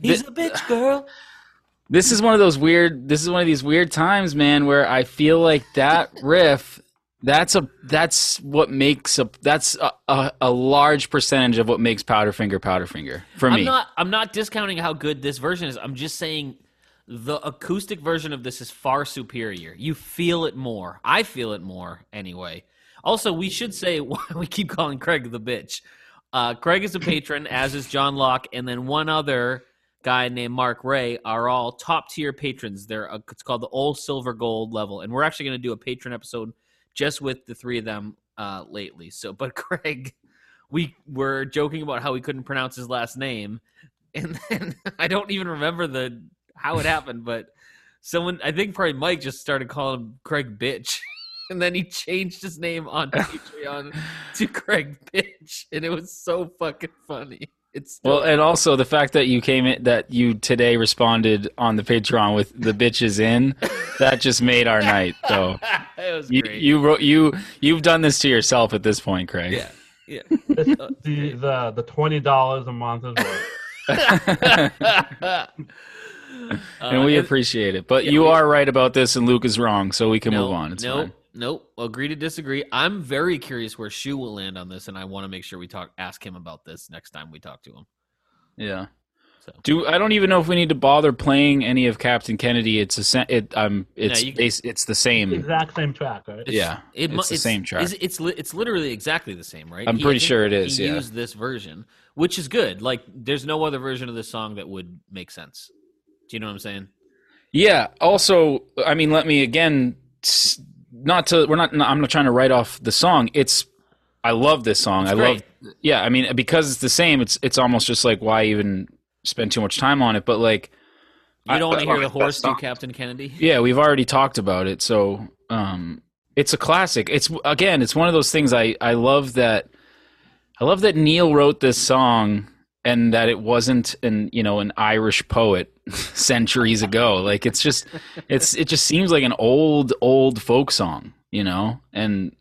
He's th- a bitch, girl. this is one of those weird. This is one of these weird times, man, where I feel like that riff. That's a. That's what makes a. That's a, a, a large percentage of what makes Powderfinger Powderfinger for me. I'm not. I'm not discounting how good this version is. I'm just saying the acoustic version of this is far superior. You feel it more. I feel it more anyway. Also, we should say why we keep calling Craig the bitch. Uh, Craig is a patron, as is John Locke, and then one other guy named Mark Ray are all top tier patrons. They're uh, it's called the old silver gold level, and we're actually going to do a patron episode just with the three of them uh, lately. So, but Craig, we were joking about how we couldn't pronounce his last name, and then I don't even remember the how it happened, but someone I think probably Mike just started calling him Craig bitch. And then he changed his name on Patreon to Craig Bitch, and it was so fucking funny. It's still, Well, and also the fact that you came in, that you today responded on the Patreon with the bitches in, that just made our night. So it was you great. you wrote you you've done this to yourself at this point, Craig. yeah, yeah. The the the twenty dollars a month is worth. and we Uh, appreciate it. But yeah, you we- are right about this, and Luke is wrong, so we can no, move on. It's no, fine. No. Agree to disagree. I'm very curious where Shue will land on this, and I want to make sure we talk, ask him about this next time we talk to him. Yeah. So. Do I don't even know if we need to bother playing any of Captain Kennedy. It's a it um it's you can- bas- it's the same. exact same track, right? It's- Yeah, it, mu- it's the same track. It's it's, it's literally exactly the same, right? I'm He- pretty think sure it is, He yeah. used this version, which is good. Like, there's no other version of this song that would make sense. Do you know what I'm saying? Yeah. Also, I mean, let me again, s- not to. We're not. I'm not trying to write off the song. It's. I love this song. It's I great. love. Yeah. I mean, because it's the same. It's. It's almost just like why even spend too much time on it. But like, You don't want to hear the horse do. Captain Kennedy? yeah, we've already talked about it. So, um, it's a classic. It's again, it's one of those things. I. I love that. I love that Neil wrote this song and that it wasn't an you know an Irish poet centuries ago. Like it's just it's it just seems like an old old folk song, you know. And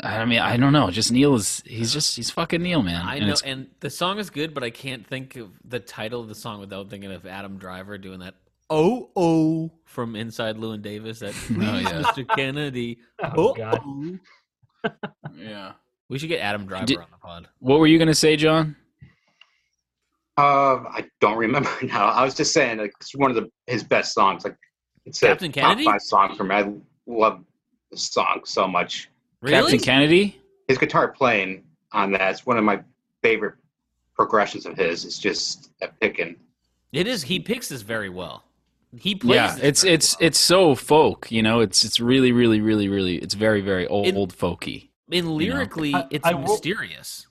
I mean I don't know. Just Neil is he's just he's fucking Neil, man. I And know, and the song is good, but I can't think of the title of the song without thinking of Adam Driver doing that "oh oh" from Inside Llewyn Davis. That please, Oh, yeah. Mr. Kennedy. Oh, Oh, oh. God. oh." yeah. We should get Adam Driver Did- on the pod. What were you gonna say, John? Uh, I don't remember now. I was just saying, like, it's one of the his best songs. Like, it's Captain a Kennedy? top five song for me. I love the song so much. Really? Captain Kennedy? His guitar playing on that is one of my favorite progressions of his. It's just a picking. It is. He picks this very well. He plays. Yeah, it's it's well. it's so folk, you know. It's it's really really really really it's very very old It- folky. and lyrically, I- it's I will- mysterious.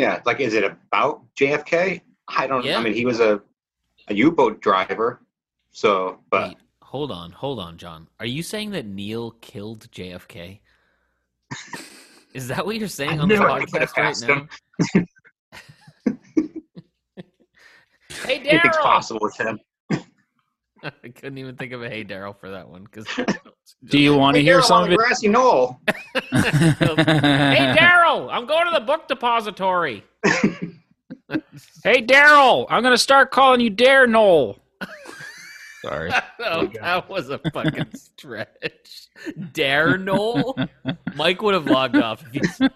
Yeah. Like, is it about JFK? I don't. Yeah. I mean, he was a a U-boat driver. So, but Wait, hold on, hold on, John. Are you saying that Neil killed JFK? Is that what you're saying on the knew it. I could've podcast right now? hey, anything's Daryl. possible with him. I couldn't even think of a hey Daryl for that one because. Do you want to Hey, hear Daryl, some of it? grassy knoll. hey Daryl, I'm going to the book depository. Hey Daryl, I'm gonna start calling you Dare Knoll. Sorry. oh, that was a fucking stretch. Dare Noel? Mike would have logged off if he said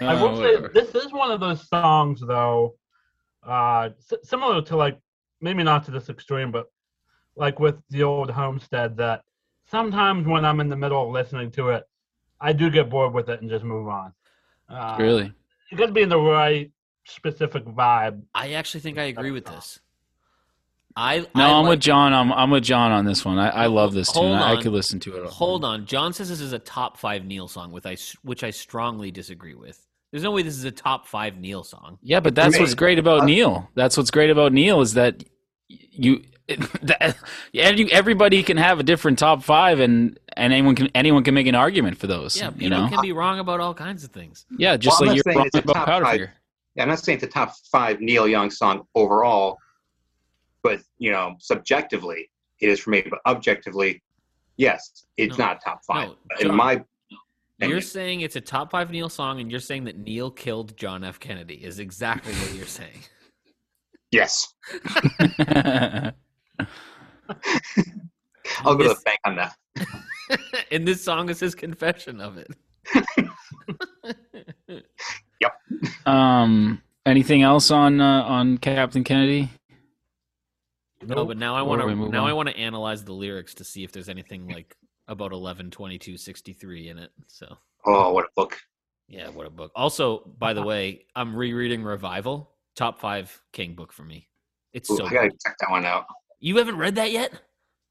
I will uh, say this is one of those songs, though, uh, similar to like maybe not to this extreme, but like with the old Homestead, that sometimes when I'm in the middle of listening to it, I do get bored with it and just move on. Uh, really. you got to be in the right specific vibe. I actually think I agree with this. I No, I I'm like- with John. I'm I'm with John on this one. I, I love this tune. Hold I, I could listen to it. all. Hold on. John says this is a top five Neil song, with I, s- which I strongly disagree with. There's no way this is a top five Neil song. Yeah, but that's what's great about uh, Neil. That's what's great about Neil is that you, that, every- everybody can have a different top five, and and anyone can anyone can make an argument for those. Yeah, you know. can be wrong about all kinds of things. Yeah, just Well, like you're saying wrong about top Powder five. Yeah, I'm not saying it's a top five Neil Young song overall, but you know, subjectively it is for me. But objectively, yes, it's No. not top five. No, In John. My You're opinion. saying it's a top five Neil song, and you're saying that Neil killed John F. Kennedy is exactly what you're saying. yes, I'll go to the bank on that. and this song is his confession of it. Yep. Um, anything else on uh, on Captain Kennedy? No, but now I want to now on? I want to analyze the lyrics to see if there's anything like about 11 22 63 in it. So, Oh, what a book! yeah, what a book. Also, by the way, I'm rereading Revival, top 5 King book for me. It's Ooh, so I gotta good. check that one out. You haven't read that yet?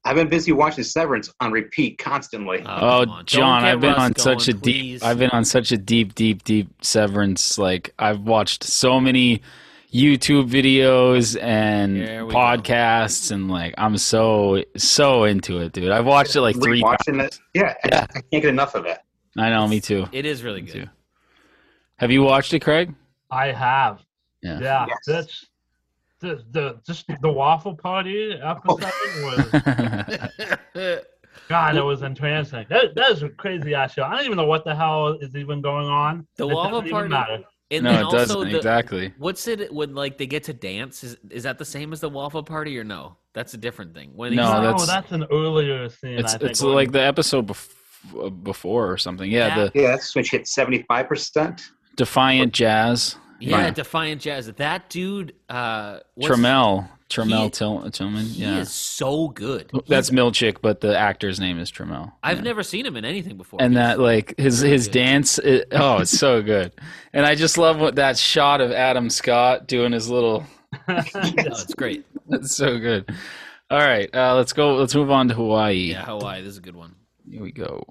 I've been busy watching Severance on repeat constantly. Oh, oh come John, I've been Russ on such a going, deep. I've been on such a deep, deep, deep severance. Like I've watched so many YouTube videos and There we go. podcasts, and like I'm so so into it, dude. I've watched it like three. watching it. Yeah, I, Yeah. I can't get enough of it. I know, me too. It is really Me good. too. Have you watched it, Craig? I have. Yeah. Yeah, Yes. that's the the just the waffle party episode was God, it was entrancing. That, that is a crazy ass show. I don't even know what the hell is even going on. The It waffle party- matter. And no, then it also doesn't the, exactly. What's it when like they get to dance? Is is that the same as the waffle party or no? That's a different thing. When No, he's- no, that's- that's, an earlier scene. It's I think, it's like the episode bef- before or something. Yeah, Yeah. the Yeah, that's when she hit seventy five percent. Defiant Jazz. yeah, Yeah. Defiant Jazz. That dude, uh, what's- Tramell. Tramell He- Till- Tillman. He Yeah. is so good. That's He's- Milchick, but the actor's name is Tramell. I've Yeah. never seen him in anything before. and that like his so his good. dance it, oh it's so good and i just love what that shot of adam scott doing his little no, it's great. That's so good all right uh let's go let's move on to hawaii Yeah, Hawaii. This is a good one. here we go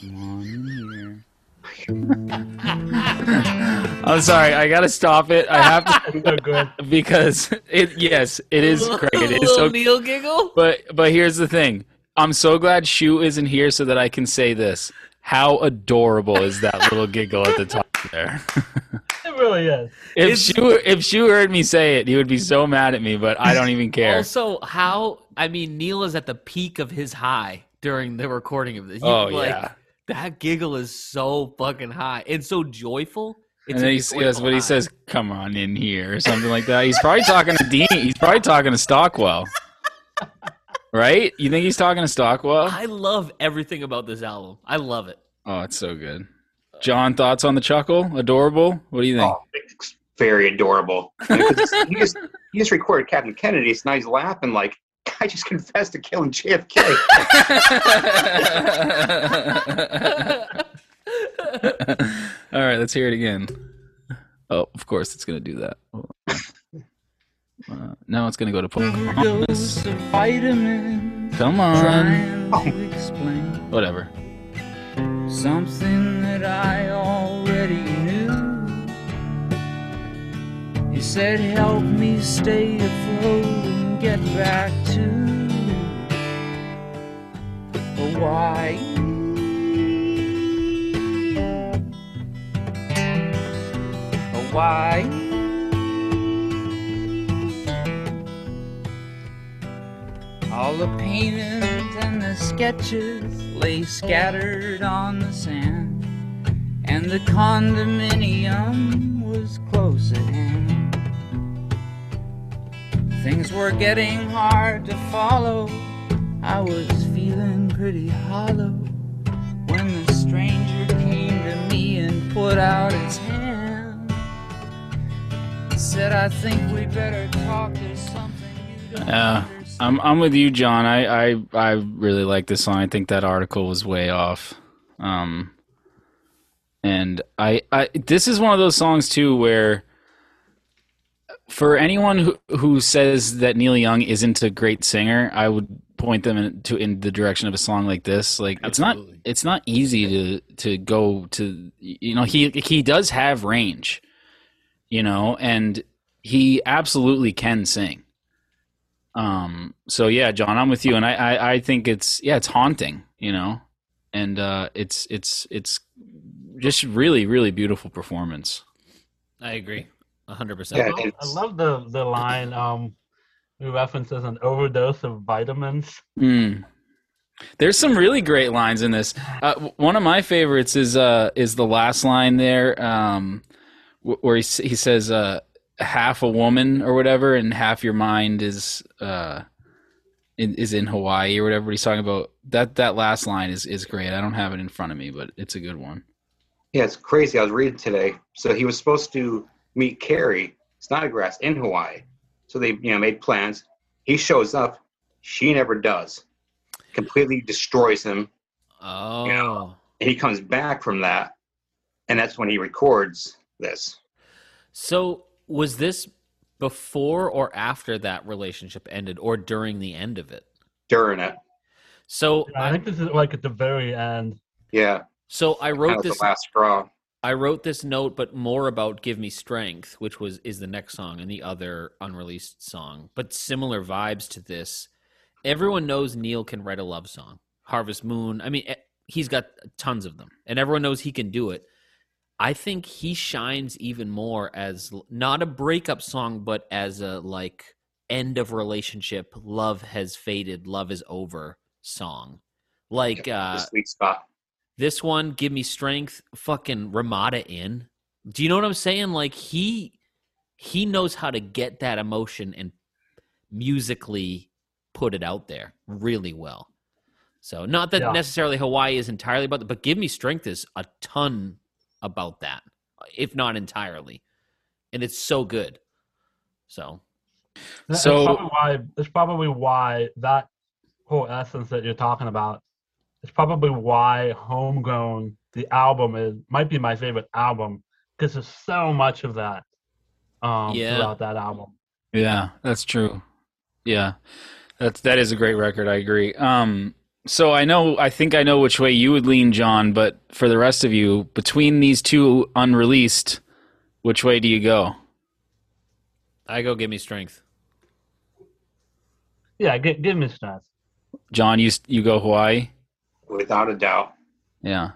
Come on in here. I'm sorry, I gotta stop it. I have to so good. because it. Yes, it is great. It is so Neil giggle. But but here's the thing. I'm so glad Shue isn't here so that I can say this. How adorable is that little giggle at the top there? It really is. if It's- Shue if Shue heard me say it, he would be so mad at me, but I don't even care. Also, how I mean, Neil is at the peak of his high during the recording of this. You- oh like, yeah. That giggle is so fucking high and so joyful. It's And then a he s- joyful yes, but he high. says, "Come on in here" or something like that. He's probably talking to Dean. He's probably talking to Stockwell, right? You think he's talking to Stockwell? I love everything about this album. I love it. Oh, it's so good. John, thoughts on the chuckle? Adorable. What do you think? Oh, very adorable. I mean, 'cause he just he just recorded Captain Kennedy, so now he's laughing like I just confessed to killing JFK. All right, let's hear it again. Oh, of course, it's gonna do that. Uh, now it's gonna go to Pocahontas. Vitamins Come on, trying explain whatever. something that I already knew. You said, Help me stay afloat and get back to Hawaii. Hawaii. All the paintings and the sketches lay scattered on the sand, and the condominium was close at hand. Things were getting hard to follow. I was feeling pretty hollow when the stranger came to me and put out his hand. Said, I think we better talk. There's something you don't. I'm I'm with you, John. I I I really like this song. I think that article was way off. Um, and I I this is one of those songs too where for anyone who who says that Neil Young isn't a great singer, I would point them in, to in the direction of a song like this. Like it's not it's not easy to to go to you know he he does have range, you know, and he absolutely can sing. Um. So yeah, John, I'm with you, and I, I, I think it's yeah, it's haunting, you know, and uh, it's it's it's just really really beautiful performance. I agree, hundred Yeah, percent. I love, I love the the line. Um, references an overdose of vitamins. Mm. There's some really great lines in this. Uh, one of my favorites is uh is the last line there, um, where he he says uh half a woman or whatever, and half your mind is uh in, is in Hawaii or whatever. He's talking about that. That last line is is great. I don't have it in front of me, but it's a good one. Yeah, it's crazy. I was reading today. So he was supposed to meet Carrie Snodgress in Hawaii. So they, you know, made plans. He shows up. She never does. Completely destroys him. Oh. Yeah. And he comes back from that, and that's when he records this. So was this before or after that relationship ended, or during the end of it? During it, So I I, think this is like at the very end. yeah, so I that wrote was this. the last straw. I wrote this note, but more about "Give Me Strength," which was is the next song and the other unreleased song, but similar vibes to this. Everyone knows Neil can write a love song. Harvest Moon. I mean, he's got tons of them, and everyone knows he can do it. I think he shines even more as not a breakup song, but as a like end of relationship, love has faded, love is over song. Like the uh sweet spot. This one, give me strength, fucking Ramada Inn. Do you know what I'm saying? Like he he knows how to get that emotion and musically put it out there really well. So not that Yeah. necessarily Hawaii is entirely about that, but give me strength is a ton about that, if not entirely. And it's so good. So That's So- probably why that's probably why that whole essence that you're talking about is probably why Homegrown, the album, is might be my favorite album because there's so much of that um, Yeah. throughout that album. Yeah, that's true. Yeah. That's that is a great record, I agree. Um so I know I think I know which way you would lean, John, but for the rest of you, between these two unreleased, which way do you go? I go give me strength. Yeah, give, give me strength. John, you you go Hawaii? Without a doubt. Yeah.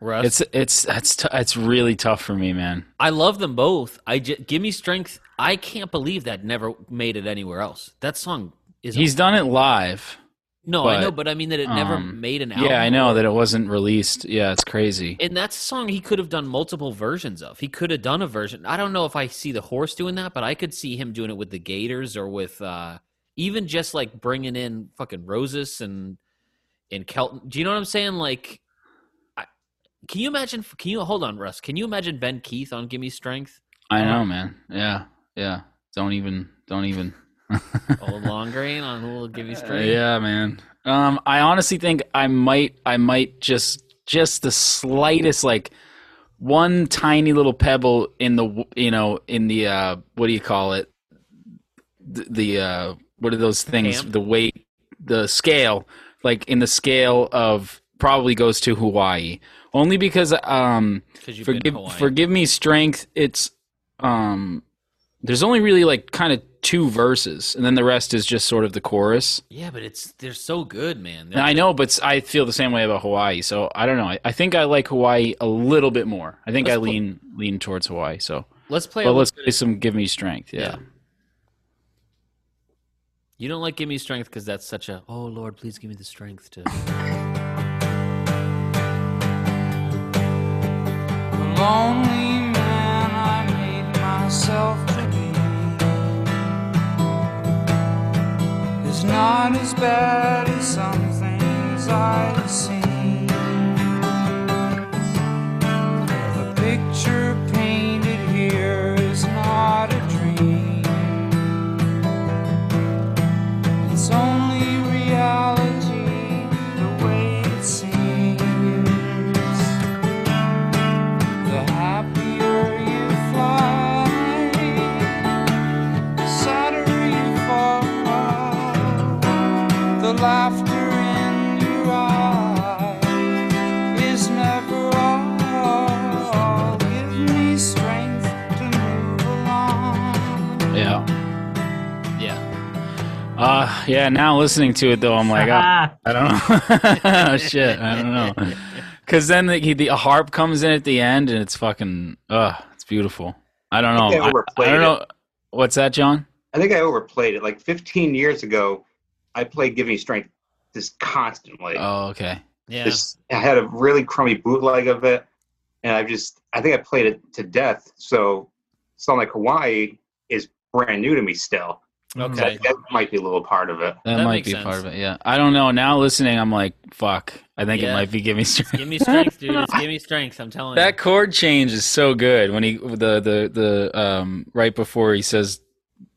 Russ. It's it's it's t- it's really tough for me, man. I love them both. I j- give me strength. I can't believe that never made it anywhere else. That song is He's done it live. no, I know, but I mean that it never um, made an album. Yeah, I know that it wasn't released. Yeah, it's crazy. And that's a song he could have done multiple versions of. He could have done a version. I don't know if I see the horse doing that, but I could see him doing it with the Gators or with uh even just like bringing in fucking Roses and and Kelton. Do you know what I'm saying? Like, I, can you imagine? Can you hold on, Russ? Can you imagine Ben Keith on "Give Me Strength"? I know, man. Yeah. Yeah. Don't even don't even Old Long Grain on a little "Give Me Strength." Yeah, man. Um, I honestly think I might, I might just, just the slightest, like one tiny little pebble in the, you know, in the, uh, what do you call it? The, the uh, what are those things? The weight, the scale, like in the scale of probably goes to Hawaii, only because, um, you've been to forgive, forgive me, strength. It's, um, there's only really like kind of two verses, and then the rest is just sort of the chorus. Yeah, but it's they're so good, man. I know, but i feel the same way about Hawaii. So I don't know. I, I think I like Hawaii a little bit more. I think Let's I lean lean towards Hawaii. So, Let's play. but let's play some "Give Me Strength." Yeah. Yeah. You don't like "Give Me Strength" because that's such a oh Lord, please give me the strength to. Lonely man I made myself to be is not as bad as some things I've seen. The picture Uh, yeah. Now listening to it though, I'm like, ah, I don't know. Shit, I don't know. Because then the, the harp comes in at the end, and it's fucking, uh, it's beautiful. I don't know. think I I, overplayed I don't it. know. What's that, John? I think I overplayed it. Like 15 years ago, I played "Give Me Strength" just constantly. Oh, okay. yeah. Just I had a really crummy bootleg of it, and I've just I think I played it to death. So, "Song Like Hawaii" is brand new to me still. Okay. That, that might be a little part of it. That, That might be sense. part of it. Yeah, I don't know. Now listening, I'm like, fuck. I think it might be "Give Me Strength." Give me strength, dude. It's give me strength. I'm telling That you. That chord change is so good when he the the the um right before he says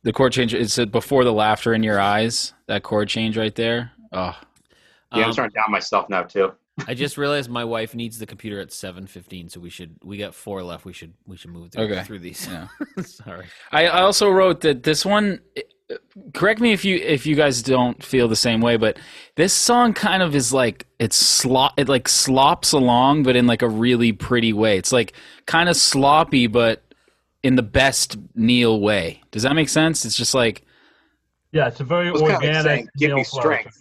the chord change. It said before the laughter in your eyes. That chord change right there. Oh, Yeah, I'm Um, starting down myself now too. I just realized my wife needs the computer at 7:15, so we should we got four left. We should we should move through, Okay. through these. Yeah. Sorry. I, I also wrote that this one. Correct me if you if you guys don't feel the same way, but this song kind of is like it's slop it like slops along, but in like a really pretty way. It's like kind of sloppy, but in the best Neil way. Does that make sense? It's just like Yeah, it's a very It was kind of like organic. saying, "Give me Neil flow. strength."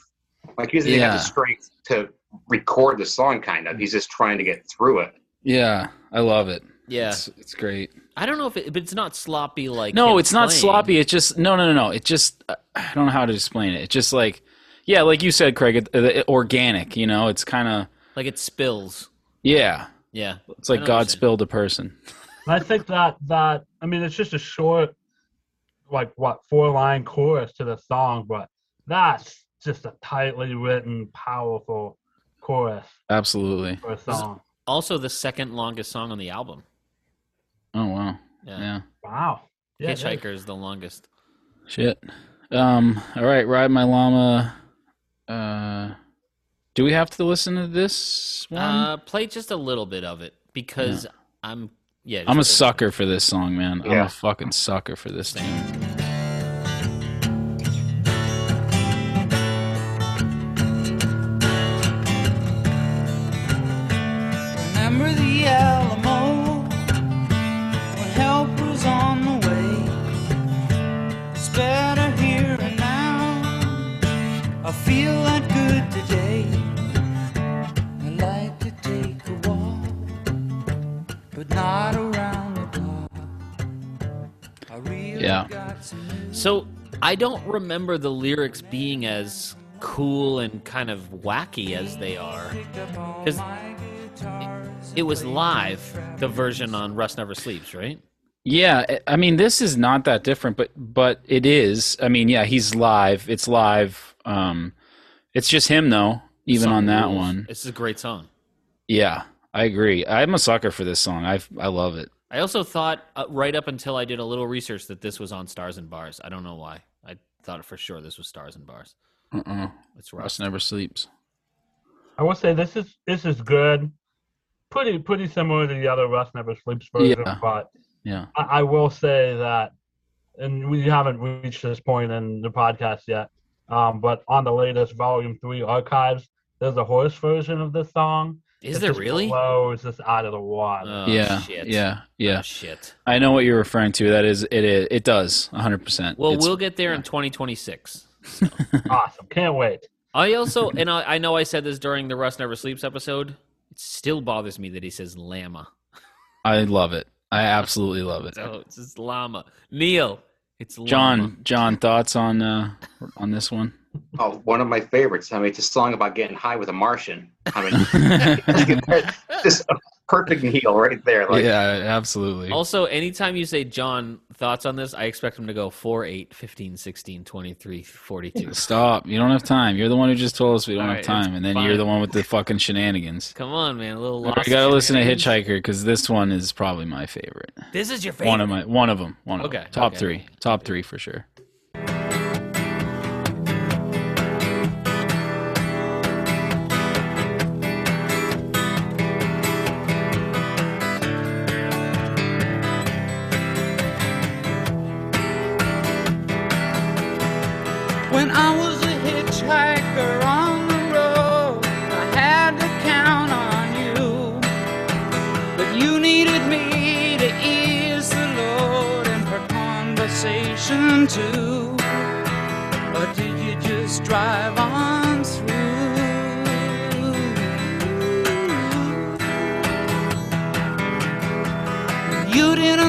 Like he doesn't even have Yeah. the strength to record the song. Kind of, he's just trying to get through it. yeah, I love it. Yeah. It's, it's great. I don't know if it, but it's not sloppy like No, him it's not sloppy. It's just no, no, no, no. It just uh, I don't know how to explain it. It's just like yeah, like you said, Craig, it, it, organic. You know, it's kind of Like it spills. yeah. Yeah. It's like I know what God you're spilled a person. I think that that I mean it's just a short, like what four line chorus to the song, but that's just a tightly written, powerful chorus Absolutely. for a song. Also, the second longest song on the album. Oh wow. Yeah. Yeah. Wow. Yeah, that- Hitchhiker is the longest. Shit. Um. All right. Ride my llama. Uh. Do we have to listen to this one? Uh, play just a little bit of it because I'm yeah. I'm a sucker for this song, man. I'm Yeah. a fucking sucker for this tune. So I don't remember the lyrics being as cool and kind of wacky as they are. Because it was live, the version on Rust Never Sleeps, right? Yeah, I- mean, this is not that different, but but it is. I mean, yeah, he's live. It's live. Um, it's just him though. Even Song on that rules. one, It's a great song. yeah, I agree. I'm a sucker for this song. I I love it. I also thought uh, right up until I did a little research that this was on Stars and Bars. I don't know why. I thought for sure this was Stars and Bars. Uh-uh. It's Rust Rust. never sleeps. I will say this is this is good. Pretty pretty similar to the other Rust Never Sleeps version, Yeah. but Yeah. I, I will say that, and we haven't reached this point in the podcast yet. Um, but on the latest Volume Three archives, there's a horse version of this song. Is It's there really? Below, it's just out of the water. Oh, yeah. shit. Yeah. Yeah. Oh, shit. I know what you're referring to. That is it. Is, it does 100. percent Well, we'll get there in 2026. awesome! Can't wait. I also, and I, I know I said this during the Rust Never Sleeps episode. It still bothers me that he says llama. I love it. I absolutely love it. So it's just llama. Neil, it's llama. John, John, thoughts on uh on this one? Oh, one of my favorites. I mean, it's a song about getting high with a Martian. I mean, just a perfect Neil right there. Like, yeah, absolutely. Also, anytime you say John, thoughts on this, I expect him to go 4, 8, 15, 16, 23, 42. Stop. You don't have time. You're the one who just told us we don't All have right, time, and then fine. you're the one with the fucking shenanigans. Come on, man. A little You gotta listen to. Hitchhiker because this one is probably my favorite. This is your favorite. One of my one of them. One of Okay, them. Top okay. three. Top three for sure.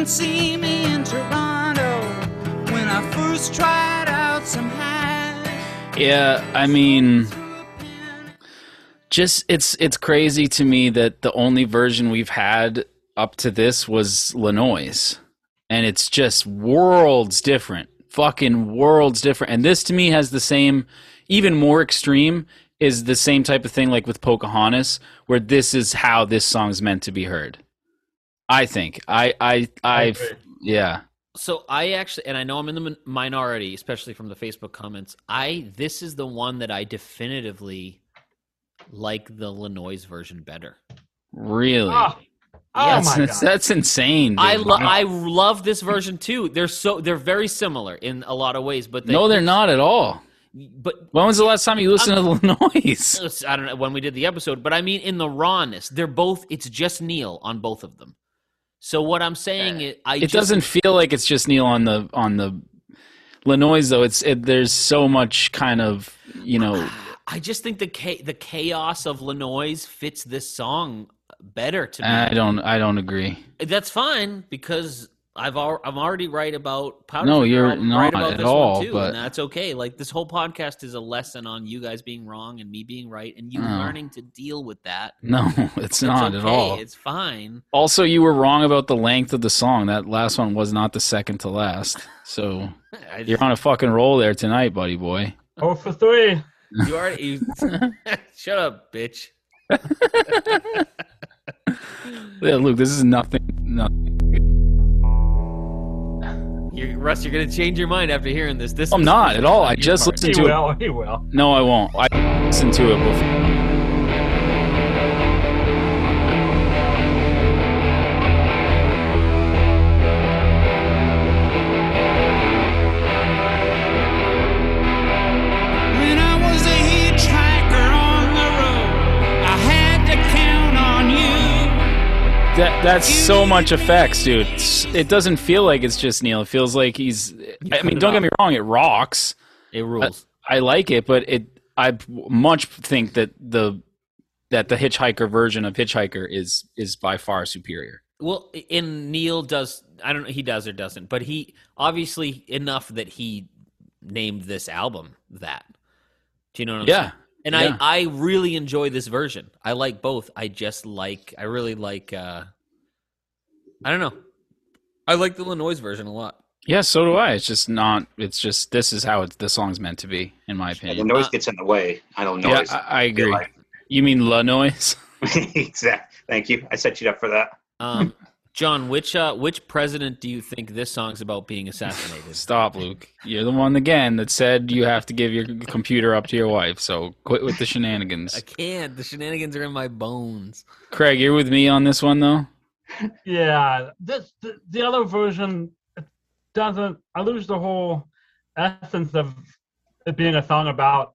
See me in Toronto when I first tried out some. Yeah, I mean, just it's it's crazy to me that the only version we've had up to this was Lanois, and it's just worlds different fucking worlds different. And this to me has the same, even more extreme, is the same type of thing like with Pocahontas, where this is how this song's meant to be heard. I think. I I I agree. yeah. So I actually, and I know I'm in the minority, especially from the Facebook comments. I this is the one that I definitively like the Lanois version better. Really. Oh, oh Yes, my that's, god. that's insane. I dude. lo- I love this version too. They're so they're very similar in a lot of ways, but they, no, they're not at all. But When was the last time you listened to the noise? It's- I don't know when we did the episode, but I mean in the rawness, they're both. It's just Neil on both of them. So what I'm saying is, I It just, doesn't feel like it's just Neil on the on the Lanois though. It's it, there's so much kind of you know. I just think the cha- the chaos of Lanois fits this song better to me. I don't I don't agree. That's fine because I've al- I'm already right about Powder No, Finger. you're I'm not right about at this all, one too, but- and that's okay. Like this whole podcast is a lesson on you guys being wrong and me being right, and you Oh. learning to deal with that. No, it's It's not at all. It's fine. Also, you were wrong about the length of the song. That last one was not the second to last. So just- you're on a fucking roll there tonight, buddy boy. Oh for three. You already you, shut up, bitch. Yeah, Luke, this is nothing. nothing. You're, Russ, you're gonna change your mind after hearing this. This I'm not at all. I just part. listened He to it. will. He will. No, I won't. I listened to it before. That that's so much effects, dude. It's- It doesn't feel like it's just Neil. It feels like he's. I mean, don't get me wrong. It rocks. It rules. I like it, but it. I much think that the that the Hitchhiker version of Hitchhiker is is by far superior. Well, in Neil does I don't know he does or doesn't, but he obviously enough that he named this album that. Do you know what I'm saying? Yeah, And yeah. I I really enjoy this version. I like both. I just like I really like uh I don't know. I like the Illinois version a lot. yeah. So do I. It's just not. It's just this is how it's the song's meant to be, in my Yeah, the noise Uh, gets in the way. I don't Yeah, noise. I, I agree. like- You mean La Noise? exactly. Thank you. I set you up for that. Um John, which uh which president do you think this song's about being assassinated? Stop, Luke. You're the one again that said you have to give your computer up to your wife. So quit with the shenanigans. I can't. The shenanigans are in my bones. Craig, you're with me on this one though. Yeah, this the, the other version doesn't. I lose the whole essence of it being a song about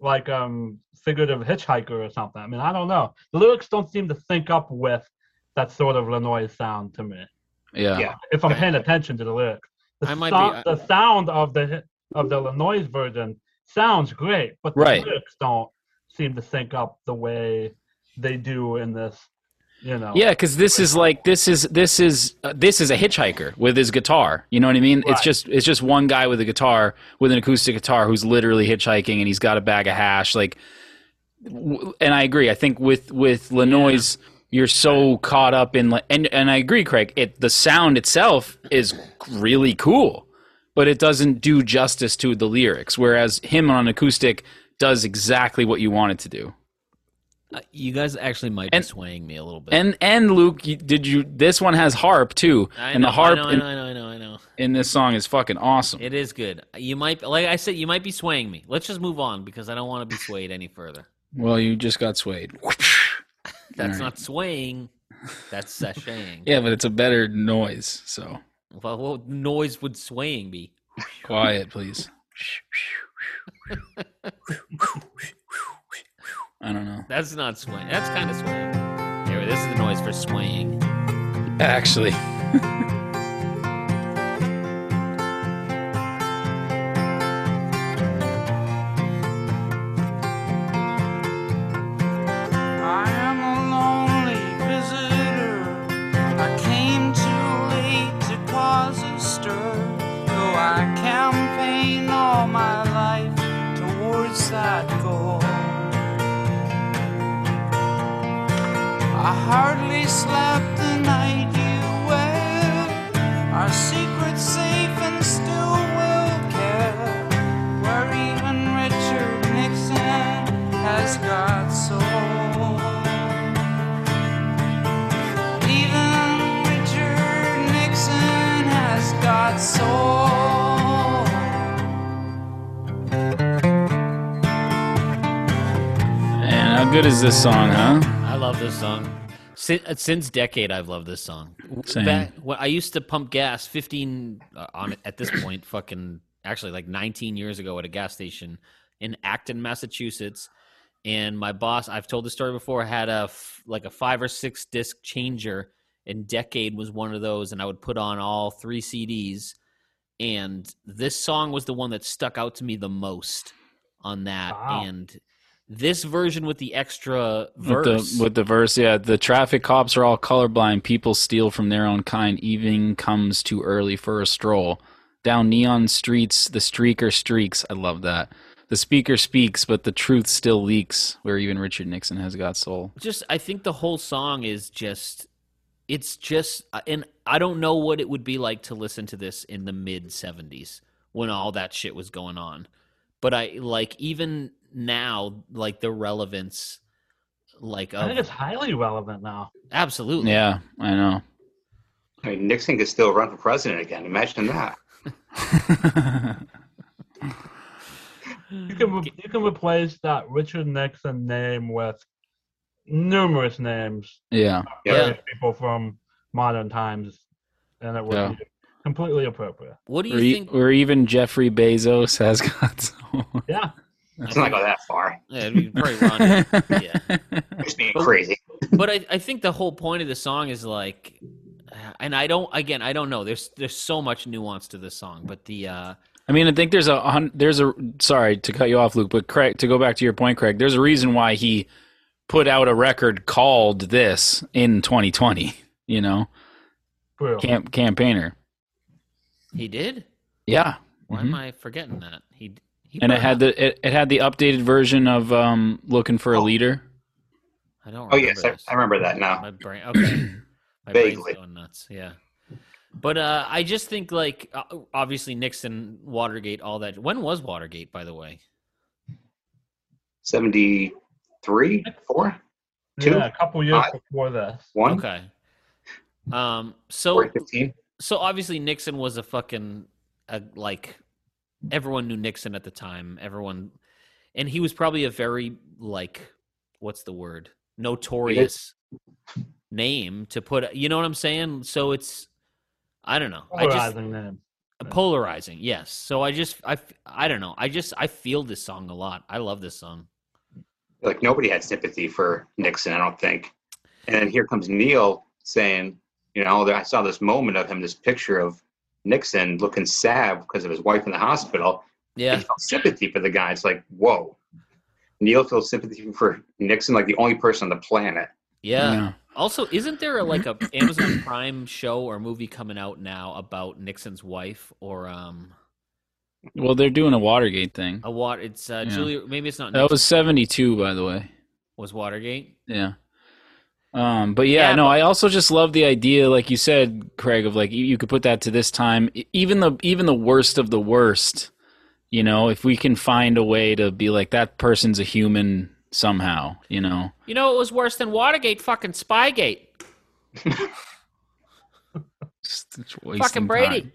like um figurative hitchhiker or something. I mean, I don't know. The lyrics don't seem to sync up with that sort of Lanois sound to me. Yeah. Yeah. If I'm paying attention to the lyrics, the, I might sound, be- the sound of the of the Lanois version sounds great, but the Right. lyrics don't seem to sync up the way they do in this. You know. Yeah, because this is like this is this is uh, this is a hitchhiker with his guitar. You know what I mean? It's just it's just one guy with a guitar with an acoustic guitar who's literally hitchhiking and he's got a bag of hash. Like, w- and I agree. I think with with Lanois, you're so caught up in like, and and I agree, Craig. It the sound itself is really cool, but it doesn't do justice to the lyrics. Whereas him on acoustic does exactly what you want it to do. Uh, you guys actually might And- be swaying me a little bit. And and Luke, you, did you? This one has harp too, I and know, the harp I know, in, I know, I know, I know. in this song is fucking awesome. It is good. You might, like I said, you might be swaying me. Let's just move on because I don't want to be swayed any further. well, you just got swayed. That's Alright. not swaying. That's sashaying. Yeah, but it's a better noise. So Well, what noise would swaying be? quiet, please. I don't know. That's not swaying. That's kind of swaying. Here, this is the noise for swaying. Actually, good is this song, huh? I love this song. Since, since decade, I've loved this song. Same. Back, when I used to pump gas 15 uh, on at this point, fucking actually like 19 years ago at a gas station in Acton, Massachusetts. And my boss, I've told the story before, had a f- like a five or six disc changer, and Decade was one of those. And I would put on all three CDs, and this song was the one that stuck out to me the most on that. Wow. And this version with the extra With the with the verse, yeah. The traffic cops are all colorblind. People steal from their own kind. Evening comes too early for a stroll. Down neon streets, the streaker streaks. I love that. The speaker speaks, but the truth still leaks. Where even Richard Nixon has got soul. just I think the whole song is just it's just and I don't know what it would be like to listen to this in the mid 70s when all that shit was going on. But I like even now like the relevance like I think it's highly relevant now. absolutely. Yeah, I know. I mean, Nixon could still run for president again. Imagine that. You can re- you can replace that Richard Nixon name with numerous names, yeah, Yeah. various people from modern times, and it would Yeah. be completely appropriate. What do or, you e- think or even Jeffrey Bezos has got soul. Yeah, Let's not go that far. yeah, it'd be probably wrong. yeah. Just being But- crazy. but I, I think the whole point of the song is like and I don't again I don't know there's there's so much nuance to this song but the uh I mean, I think there's a hun- there's a sorry to cut you off, Luke, but Craig, to go back to your point, Craig, there's a reason why he put out a record called this in 2020. You know, true. Camp campaigner. he did Yeah, why Mhm. am I forgetting that he, he and it had the it, it had the updated version of um looking for a Oh. leader. I don't Oh yes, I, this. I remember that now. my brain okay my Vaguely. brain's going nuts yeah but uh I just think like uh, obviously Nixon Watergate all that when was Watergate by the way Seventy-three, four, two, Yeah, a couple years five. before this. one, okay um so four, fifteen. so obviously Nixon was a fucking a, like everyone knew Nixon at the time. Everyone, and he was probably a very like what's the word notorious name to put. You know what I'm saying? So it's I don't know. I just Polarizing name. polarizing. Yes. So I just I, I don't know. I just I feel this song a lot. I love this song. Like nobody had sympathy for Nixon, I don't think. And then here comes Neil saying, you know, I saw this moment of him, this picture of Nixon looking sad because of his wife in the hospital. Yeah. He felt sympathy for the guy. It's like, whoa. Neil feels sympathy for Nixon, like the only person on the planet. Yeah. Also, isn't there a, like a Amazon Prime show or movie coming out now about Nixon's wife or um Well, they're doing a Watergate thing. a what? It's uh, Yeah. Julia. Maybe it's not. That was 72, by the way. was Watergate. Yeah. Um, but yeah, Yeah, no, but- I also just love the idea, like you said, Craig, of like you, you could put that to this time, even the even the worst of the worst. You know, if we can find a way to be like that person's a human somehow, you know. You know, it was worse than Watergate. Fucking Spygate. Just- it's Fucking Brady.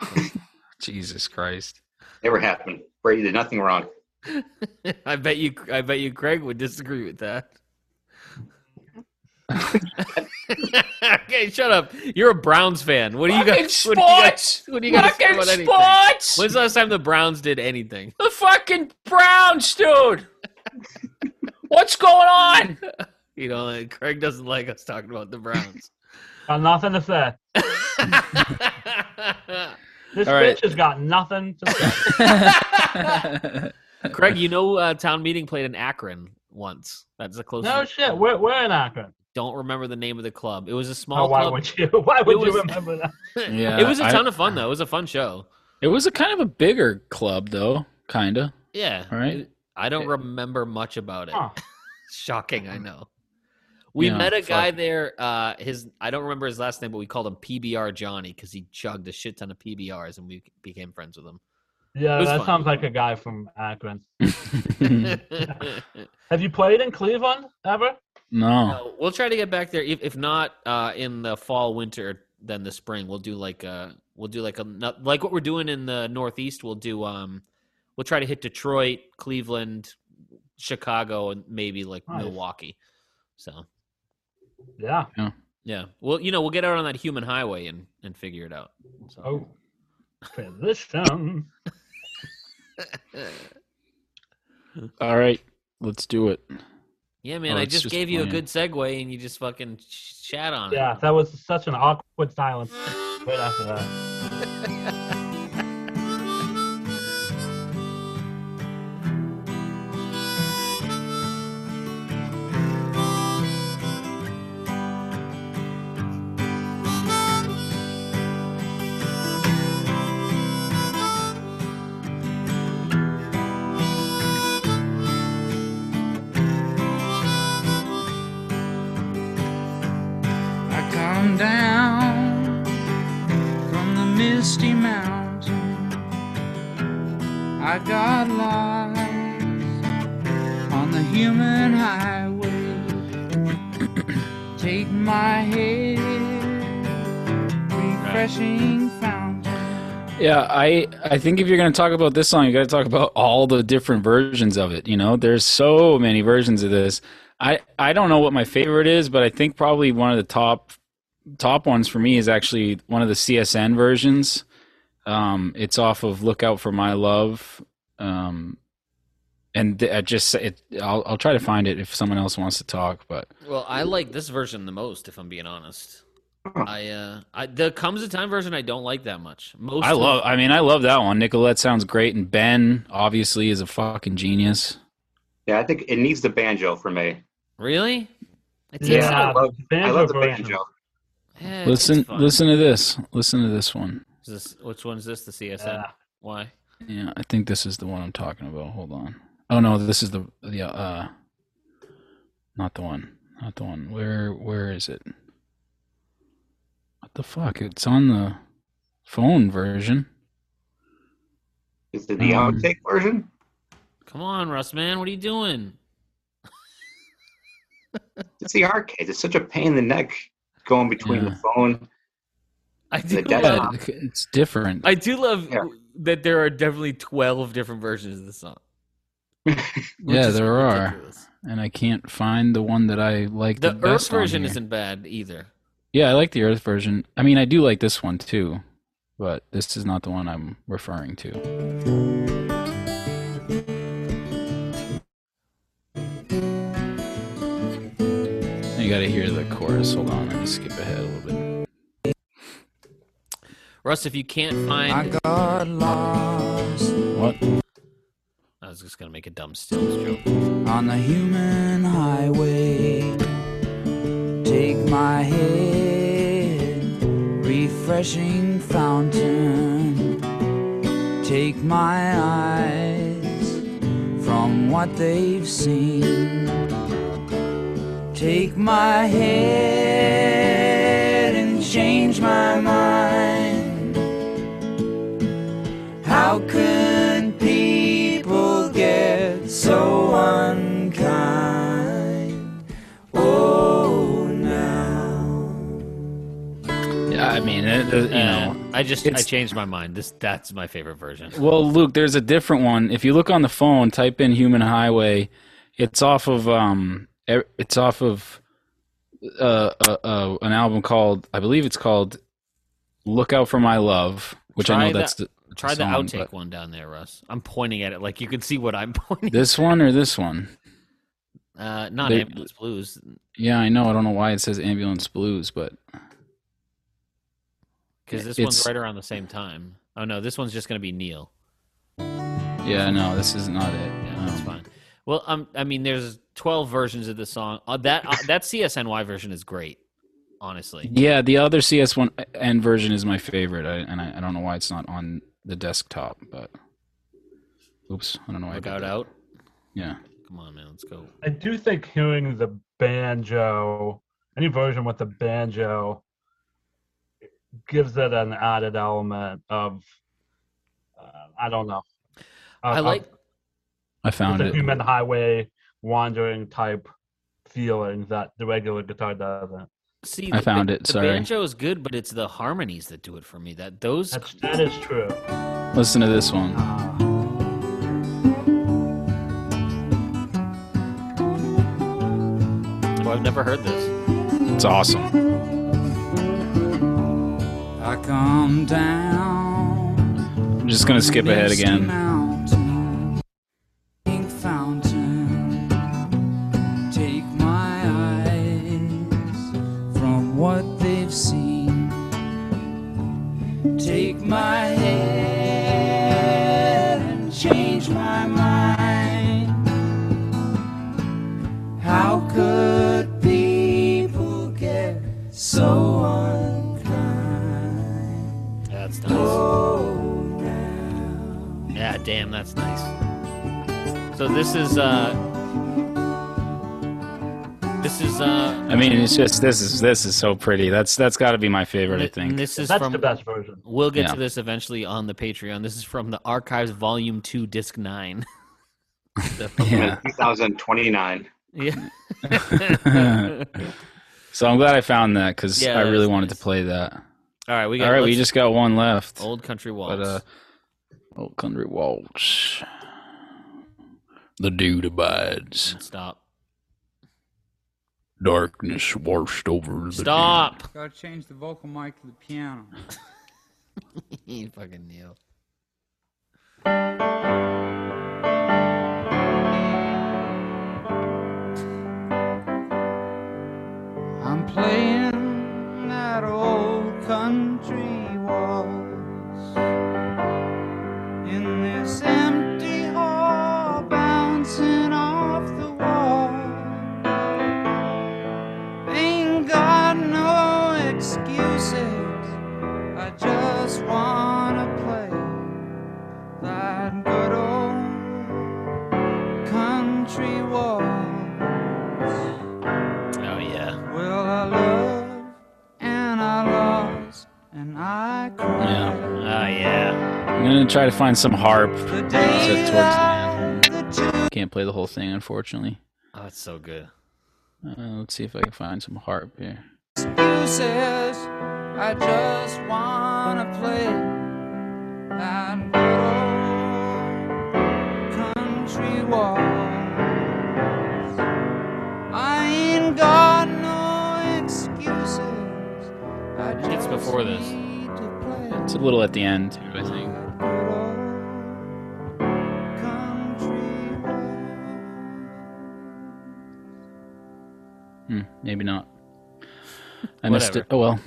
time. Jesus Christ. Never happened. Brady did nothing wrong. I bet you. I bet you. Craig would disagree with that. Okay, shut up. You're a Browns fan. What do you guys? What do you guys? What do you guys say about anything? sports. When's the last time the Browns did anything? The fucking Browns, dude. What's going on? You know, like, Craig doesn't like us talking about the Browns. Got nothing to say. This All right. bitch has got nothing to say. Craig, you know, uh, town meeting played in Akron once. That's the closest. no shit. We're, we're in Akron. Don't remember the name of the club. It was a small Oh, why club. would you? Why would It you was- remember that? Yeah, it was a I- ton of fun though. It was a fun show. It was a kind of a bigger club, though, kind of. Yeah. Right. I don't remember much about it. Huh. Shocking, I know. We Yeah, met a guy fuck. there. Uh, his I don't remember his last name, but we called him PBR Johnny because he chugged a shit ton of PBRs, and we became friends with him. Yeah, that fun. sounds like a guy from Akron. Have you played in Cleveland ever? No. No, we'll try to get back there. If, if not uh, in the fall, winter, then the spring. We'll do like uh we'll do like a like what we're doing in the Northeast. We'll do um we'll try to hit Detroit, Cleveland, Chicago, and maybe like Nice. Milwaukee. So Yeah. yeah, well you know we'll get out on that human highway and and figure it out. So. Oh, transition. All right, let's do it. Yeah, man, Oh, I just, just gave you a good segue and you just fucking chat on it. Yeah, that was such an awkward silence right after that. Yeah, I I think if you're going to talk about this song, you got to talk about all the different versions of it. You know, there's so many versions of this. I I don't know what my favorite is, but I think probably one of the top top ones for me is actually one of the CSN versions. Um, it's off of "Look Out for My Love," um, and I just it, I'll I'll try to find it if someone else wants to talk. But Well, I like this version the most, if I'm being honest. I uh, I the comes a time version I don't like that much. Most I love. I mean, I love that one. Nicolette sounds great, and Ben obviously is a fucking genius. Yeah, I think it needs the banjo for me. really. It Yeah, I out. love, I love the version. banjo. Eh, Listen, listen to this. Listen to this one. Is this which one's this? The CSN. Yeah. Why? Yeah, I think this is the one I'm talking about. Hold on. Oh no, this is the the uh, not the one. Not the one. Where where is it? What the fuck? It's on the phone version. Is it the Um, outtake version? Come on, Russ, man. What are you doing? It's the arcade. It's such a pain in the neck going between Yeah. the phone. I do. The Love, desktop. it's different. I do love Yeah. that there are definitely twelve different versions of the song. Yeah, is there are. and I can't find the one that I like the, The Earth best on version here. isn't bad either. Yeah, I like the Earth version. I mean, I do like this one too, but this is not the one I'm referring to. You got to hear the chorus. Hold on, let me skip ahead a little bit. Russ, if you can't I find, got lost What? I was just gonna make a dumb stills joke. on the human highway. Take my head, refreshing fountain. Take my eyes from what they've seen. Take my head and change my mind. How could people get so I mean, it, it- you Uh, know. I just I changed my mind. This that's my favorite version. Well, Luke, there's a different one. If you look on the phone, type in "Human Highway." It's off of um, it's off of uh, uh, uh an album called I believe it's called "Look Out for My Love," which I Try know that's the, Try the song, outtake but- one down there, Russ. I'm pointing at it like you can see what I'm pointing. this one or this one. Uh, not They- ambulance blues. Yeah, I know. I don't know why it says "Ambulance Blues," but because this It's- one's right around the same time. Oh no, this one's just gonna be Neil. yeah, no, this is not it. Yeah, that's fine. Well, um, I mean, there's 12 versions of the song. Uh, that uh, that CSNY version is great, honestly. Yeah, the other CS1N version is my favorite, I, and I, I don't know why it's not on the desktop. But oops, I don't know why. I Look did out, that. out. Yeah. Come on, man, let's go. I do think hearing the banjo, any version with the banjo, gives it an added element of uh, I don't know. Uh, I like. I found it's it. human highway wandering type feeling that the regular guitar doesn't. See, I the- found the, it, The sorry. banjo is good, but it's the harmonies that do it for me. That those That's that is true. Listen to this one. Uh, oh, I've never heard this. It's awesome. I come down. I'm just gonna skip ahead again. mountain, fountain. Take my eyes from what they've seen. Take my head and change my mind. How could damn, that's nice. So this is uh this is uh I mean, it's just this is this is so pretty. That's that's got to be my favorite. I th- think. this is that's from the best version. We'll get Yeah. to this eventually on the Patreon. This is from the Archives Volume 2 Disc 9. Yeah. 2029. yeah. so I'm glad I found that because Yeah, I really is wanted nice. to play that. All right, we got All right, we just got one left. Old Country Waltz. But uh, old country waltz. The dude abides. Stop. Darkness washed over the. Stop. Gotta change the vocal mic to the piano. you fucking Neil. I'm playing that old country Yeah. Oh yeah. I'm gonna try to find some harp. The Except towards the that the Can't play the whole thing, unfortunately. Oh, it's so good. Uh, let's see if I can find some harp here. excuses, I just wanna play good old country waltz. I ain't got no excuses. I just It's before this. Need to play It's a little at the end, I think. that good old country waltz. Hmm, maybe not. I missed it. Oh well.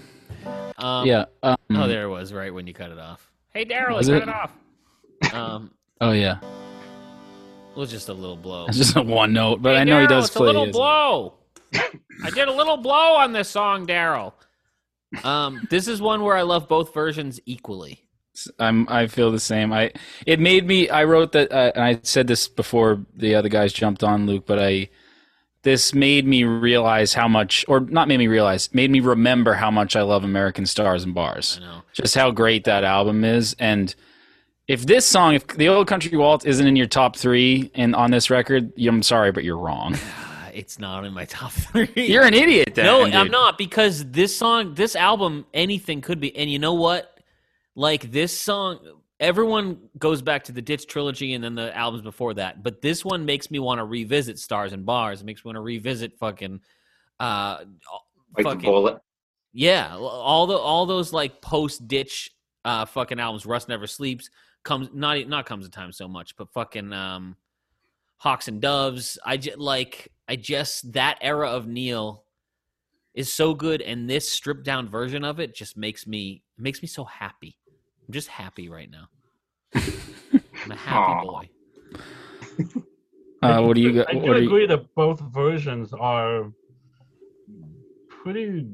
Um, yeah. Um, Oh, there it was, right when you cut it off. Hey, Daryl, Was you cut it? it off. Um, Oh yeah. it was just a little blow. It's just a one note, but Hey, I know he Daryl, does it's play. a little blow. I did a little blow on this song, Daryl. Um, this is one where I love both versions equally. I'm. I feel the same. I. It made me. I wrote that, uh, and I said this before the other guys jumped on Luke, but I. This made me realize how much, or not made me realize, made me remember how much I love American Stars and Bars. I know. Just how great that album is, and if this song, if the Old Country Waltz isn't in your top three and on this record, I'm sorry, but you're wrong. It's not in my top three. You're an idiot. Then, no, dude. I'm not because this song, this album, anything could be. And you know what? Like this song, everyone goes back to the Ditch trilogy and then the albums before that. But this one makes me want to revisit Stars and Bars. It makes me want to revisit fucking, uh, Like fucking the bullet. yeah, all the all those like post Ditch, uh, fucking albums. Rust Never Sleeps comes not not comes a time so much, but fucking um, Hawks and Doves. I just like I just that era of Neil is so good, and this stripped down version of it just makes me makes me so happy. I'm just happy right now. I'm a happy Aw. boy. Uh, what do you got? I What do do you, agree that both versions are pretty.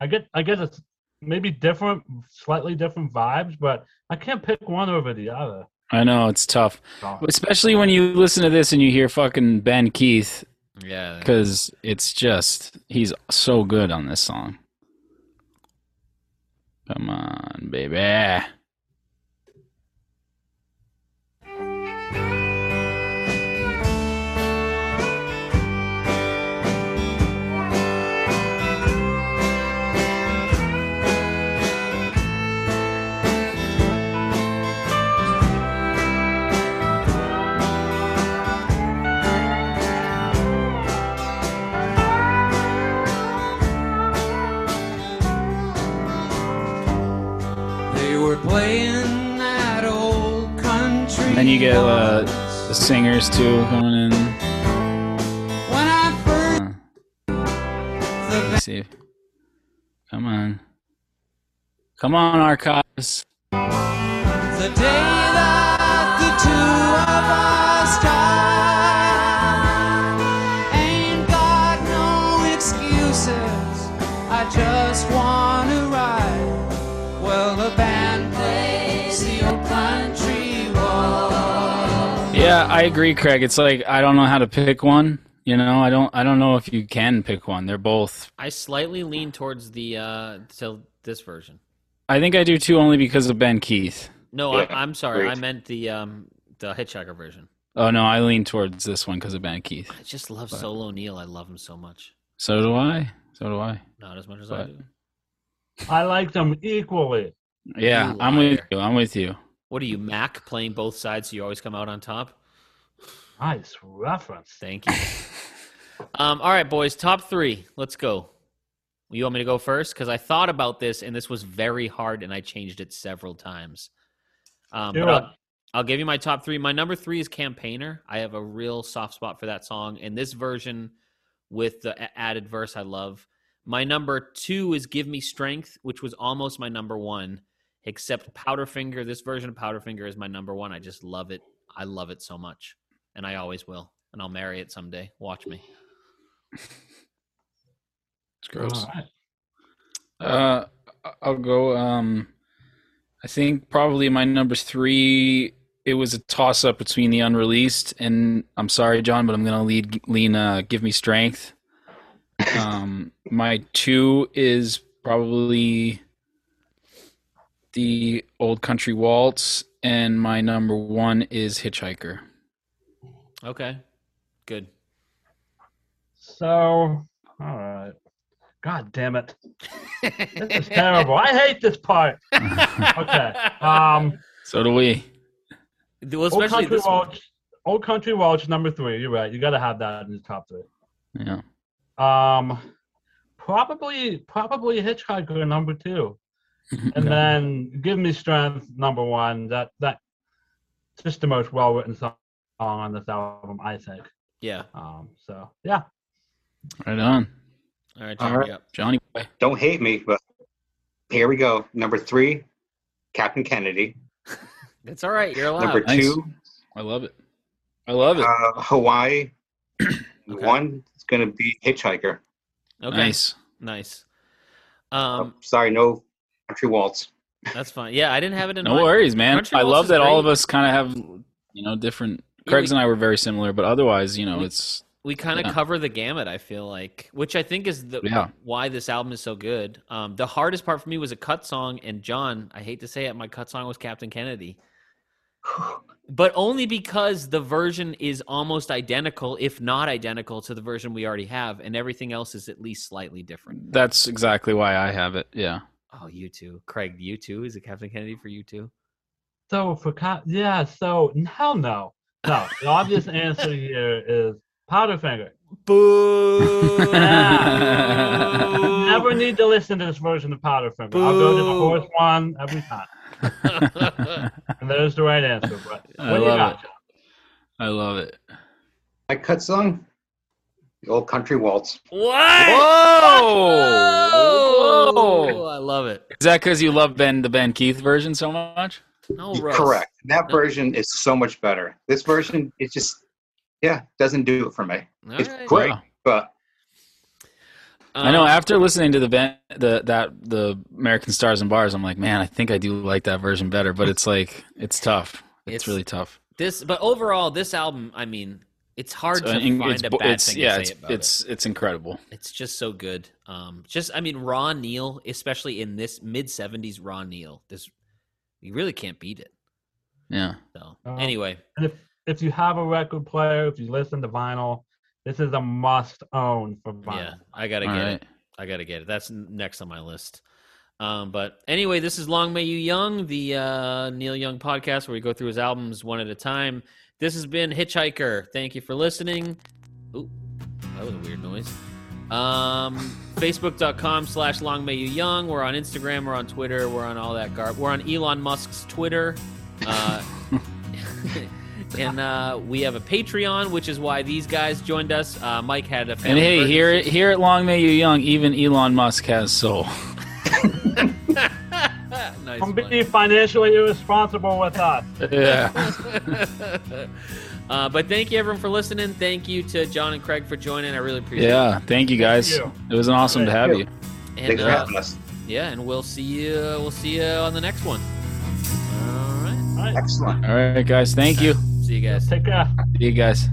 I get. I guess it's maybe different, slightly different vibes, but I can't pick one over the other. I know it's tough, So, especially when you listen to this and you hear fucking Ben Keith, Yeah, because it's just he's so good on this song. Come on, baby. Then you get uh, the singers too coming in. When I first Uh, let's see. Come on. Come on, archives. The day that the two of us die Yeah, I agree, Craig. It's like I don't know how to pick one. You know, I don't. I don't know if you can pick one. They're both. I slightly lean towards the uh to this version. I think I do too, only because of Ben Keith. No, Yeah, I, I'm sorry. I meant the um the Hitchhiker version. Oh no, I lean towards this one because of Ben Keith. I just love But- Solo Neil. I love him so much. So do I. So do I. Not as much as I do. I like them equally. Yeah, I'm with you. I'm with you. What are you, Mac, playing both sides so you always come out on top? Nice reference. Thank you. um, all right, boys, top three. Let's go. You want me to go first? Because I thought about this and this was very hard and I changed it several times. Um, but. I'll, I'll give you my top three. My number three is Campaigner. I have a real soft spot for that song. And this version with the added verse I love. My number two is Give Me Strength, which was almost my number one, except Powderfinger. This version of Powderfinger is my number one. I just love it. I love it so much. And I always will. And I'll marry it someday. Watch me. It's gross. All right. Uh, I'll go. Um, I think probably my number three. It was a toss up between the unreleased and I'm sorry, John, but I'm gonna lead lean. Uh, Give me strength. Um, my two is probably the old country waltz, and my number one is Hitchhiker. Okay. Good. So, all right. God damn it. This is terrible. I hate this part. Okay. Um, So do we. Well, Old Country this one. Old Country Waltz number three. You're right. You got to have that in the top three. Yeah. Um, probably, probably Hitchhiker number two, and then Give Me Strength number one. That that just the most well written song on this album, I think. Yeah. Um, so yeah. Right on, All right, All John, right. you up. Johnny boy. Don't hate me, but here we go. Number three, Captain Kennedy. That's all right. You're allowed. Number Nice. two, I love it. I love it. uh, Hawaii. Okay. One is going to be Hitchhiker. okay. Nice. Nice. Oh, Um, sorry, no Country Waltz. that's fine. Yeah, I didn't have it in No mind. worries, man. Country I love is that all of us kind of have, you know, different. Yeah, Craig's we- and I were very similar, but otherwise, you know, We- it's We kind of Yeah. cover the gamut. I feel like, which I think is the Yeah. why this album is so good. Um, the hardest part for me was a cut song, and John, I hate to say it, my cut song was Captain Kennedy. But only because the version is almost identical, if not identical, to the version we already have, and everything else is at least slightly different. that's exactly why I have it. Yeah. Oh, you too, Craig. You too. Is it Captain Kennedy for you too? So for co- yeah, so hell no, no. The obvious answer here is Powderfinger. Boo! Never need to listen to this version of Powderfinger. I'll go to the Boo. horse one every time, and there's the right answer. But I what do you love got? it. I love it. My cut song, the old Country Waltz. what? Whoa! Whoa! I love it. Is that because you love Ben the Ben Keith version so much? No, Russ. Correct. That No. version is so much better. This version, it just, yeah, doesn't do it for me. All It's right. great, Wow. but I know. Um, After listening to the Ben, the that the American Stars and Bars, I'm like, man, I think I do like that version better. But it's like, it's tough. It's, It's- really tough. this, but overall, this album, I mean, it's hard So, to and find it's, a bad it's thing yeah, to it's say about it's it's incredible. It's just so good. Um, just I mean, Raw Neil, especially in this mid '70s Raw Neil, this you really can't beat it. Yeah. So Uh, anyway, And if if you have a record player, if you listen to vinyl, this is a must own for vinyl. yeah, I gotta All get right. it. I gotta get it. That's next on my list. Um, but anyway, this is Long May You Young, the uh, Neil Young podcast where we go through his albums one at a time. This has been Hitchhiker. Thank you for listening. Ooh, that was a weird noise. Um, Facebook.com slash Long May You Young. We're on Instagram. We're on Twitter. We're on all that garb. We're on Elon Musk's Twitter. Uh, and uh, we have a Patreon, which is why these guys joined us. Uh, Mike had a And hey, here emergency. here at Long May You Young, even Elon Musk has soul. nice Don't one. be financially irresponsible with us. Yeah. Uh, but thank you everyone for listening. Thank you to John and Craig for joining. I really appreciate it. Yeah. Thank you guys. you. It was awesome to have you. it. And, Thanks for uh, having us. yeah, and we'll see you. We'll see you on the next one. All right. All right. Excellent. All right, guys. Thank you. See you guys. Take care. See you guys.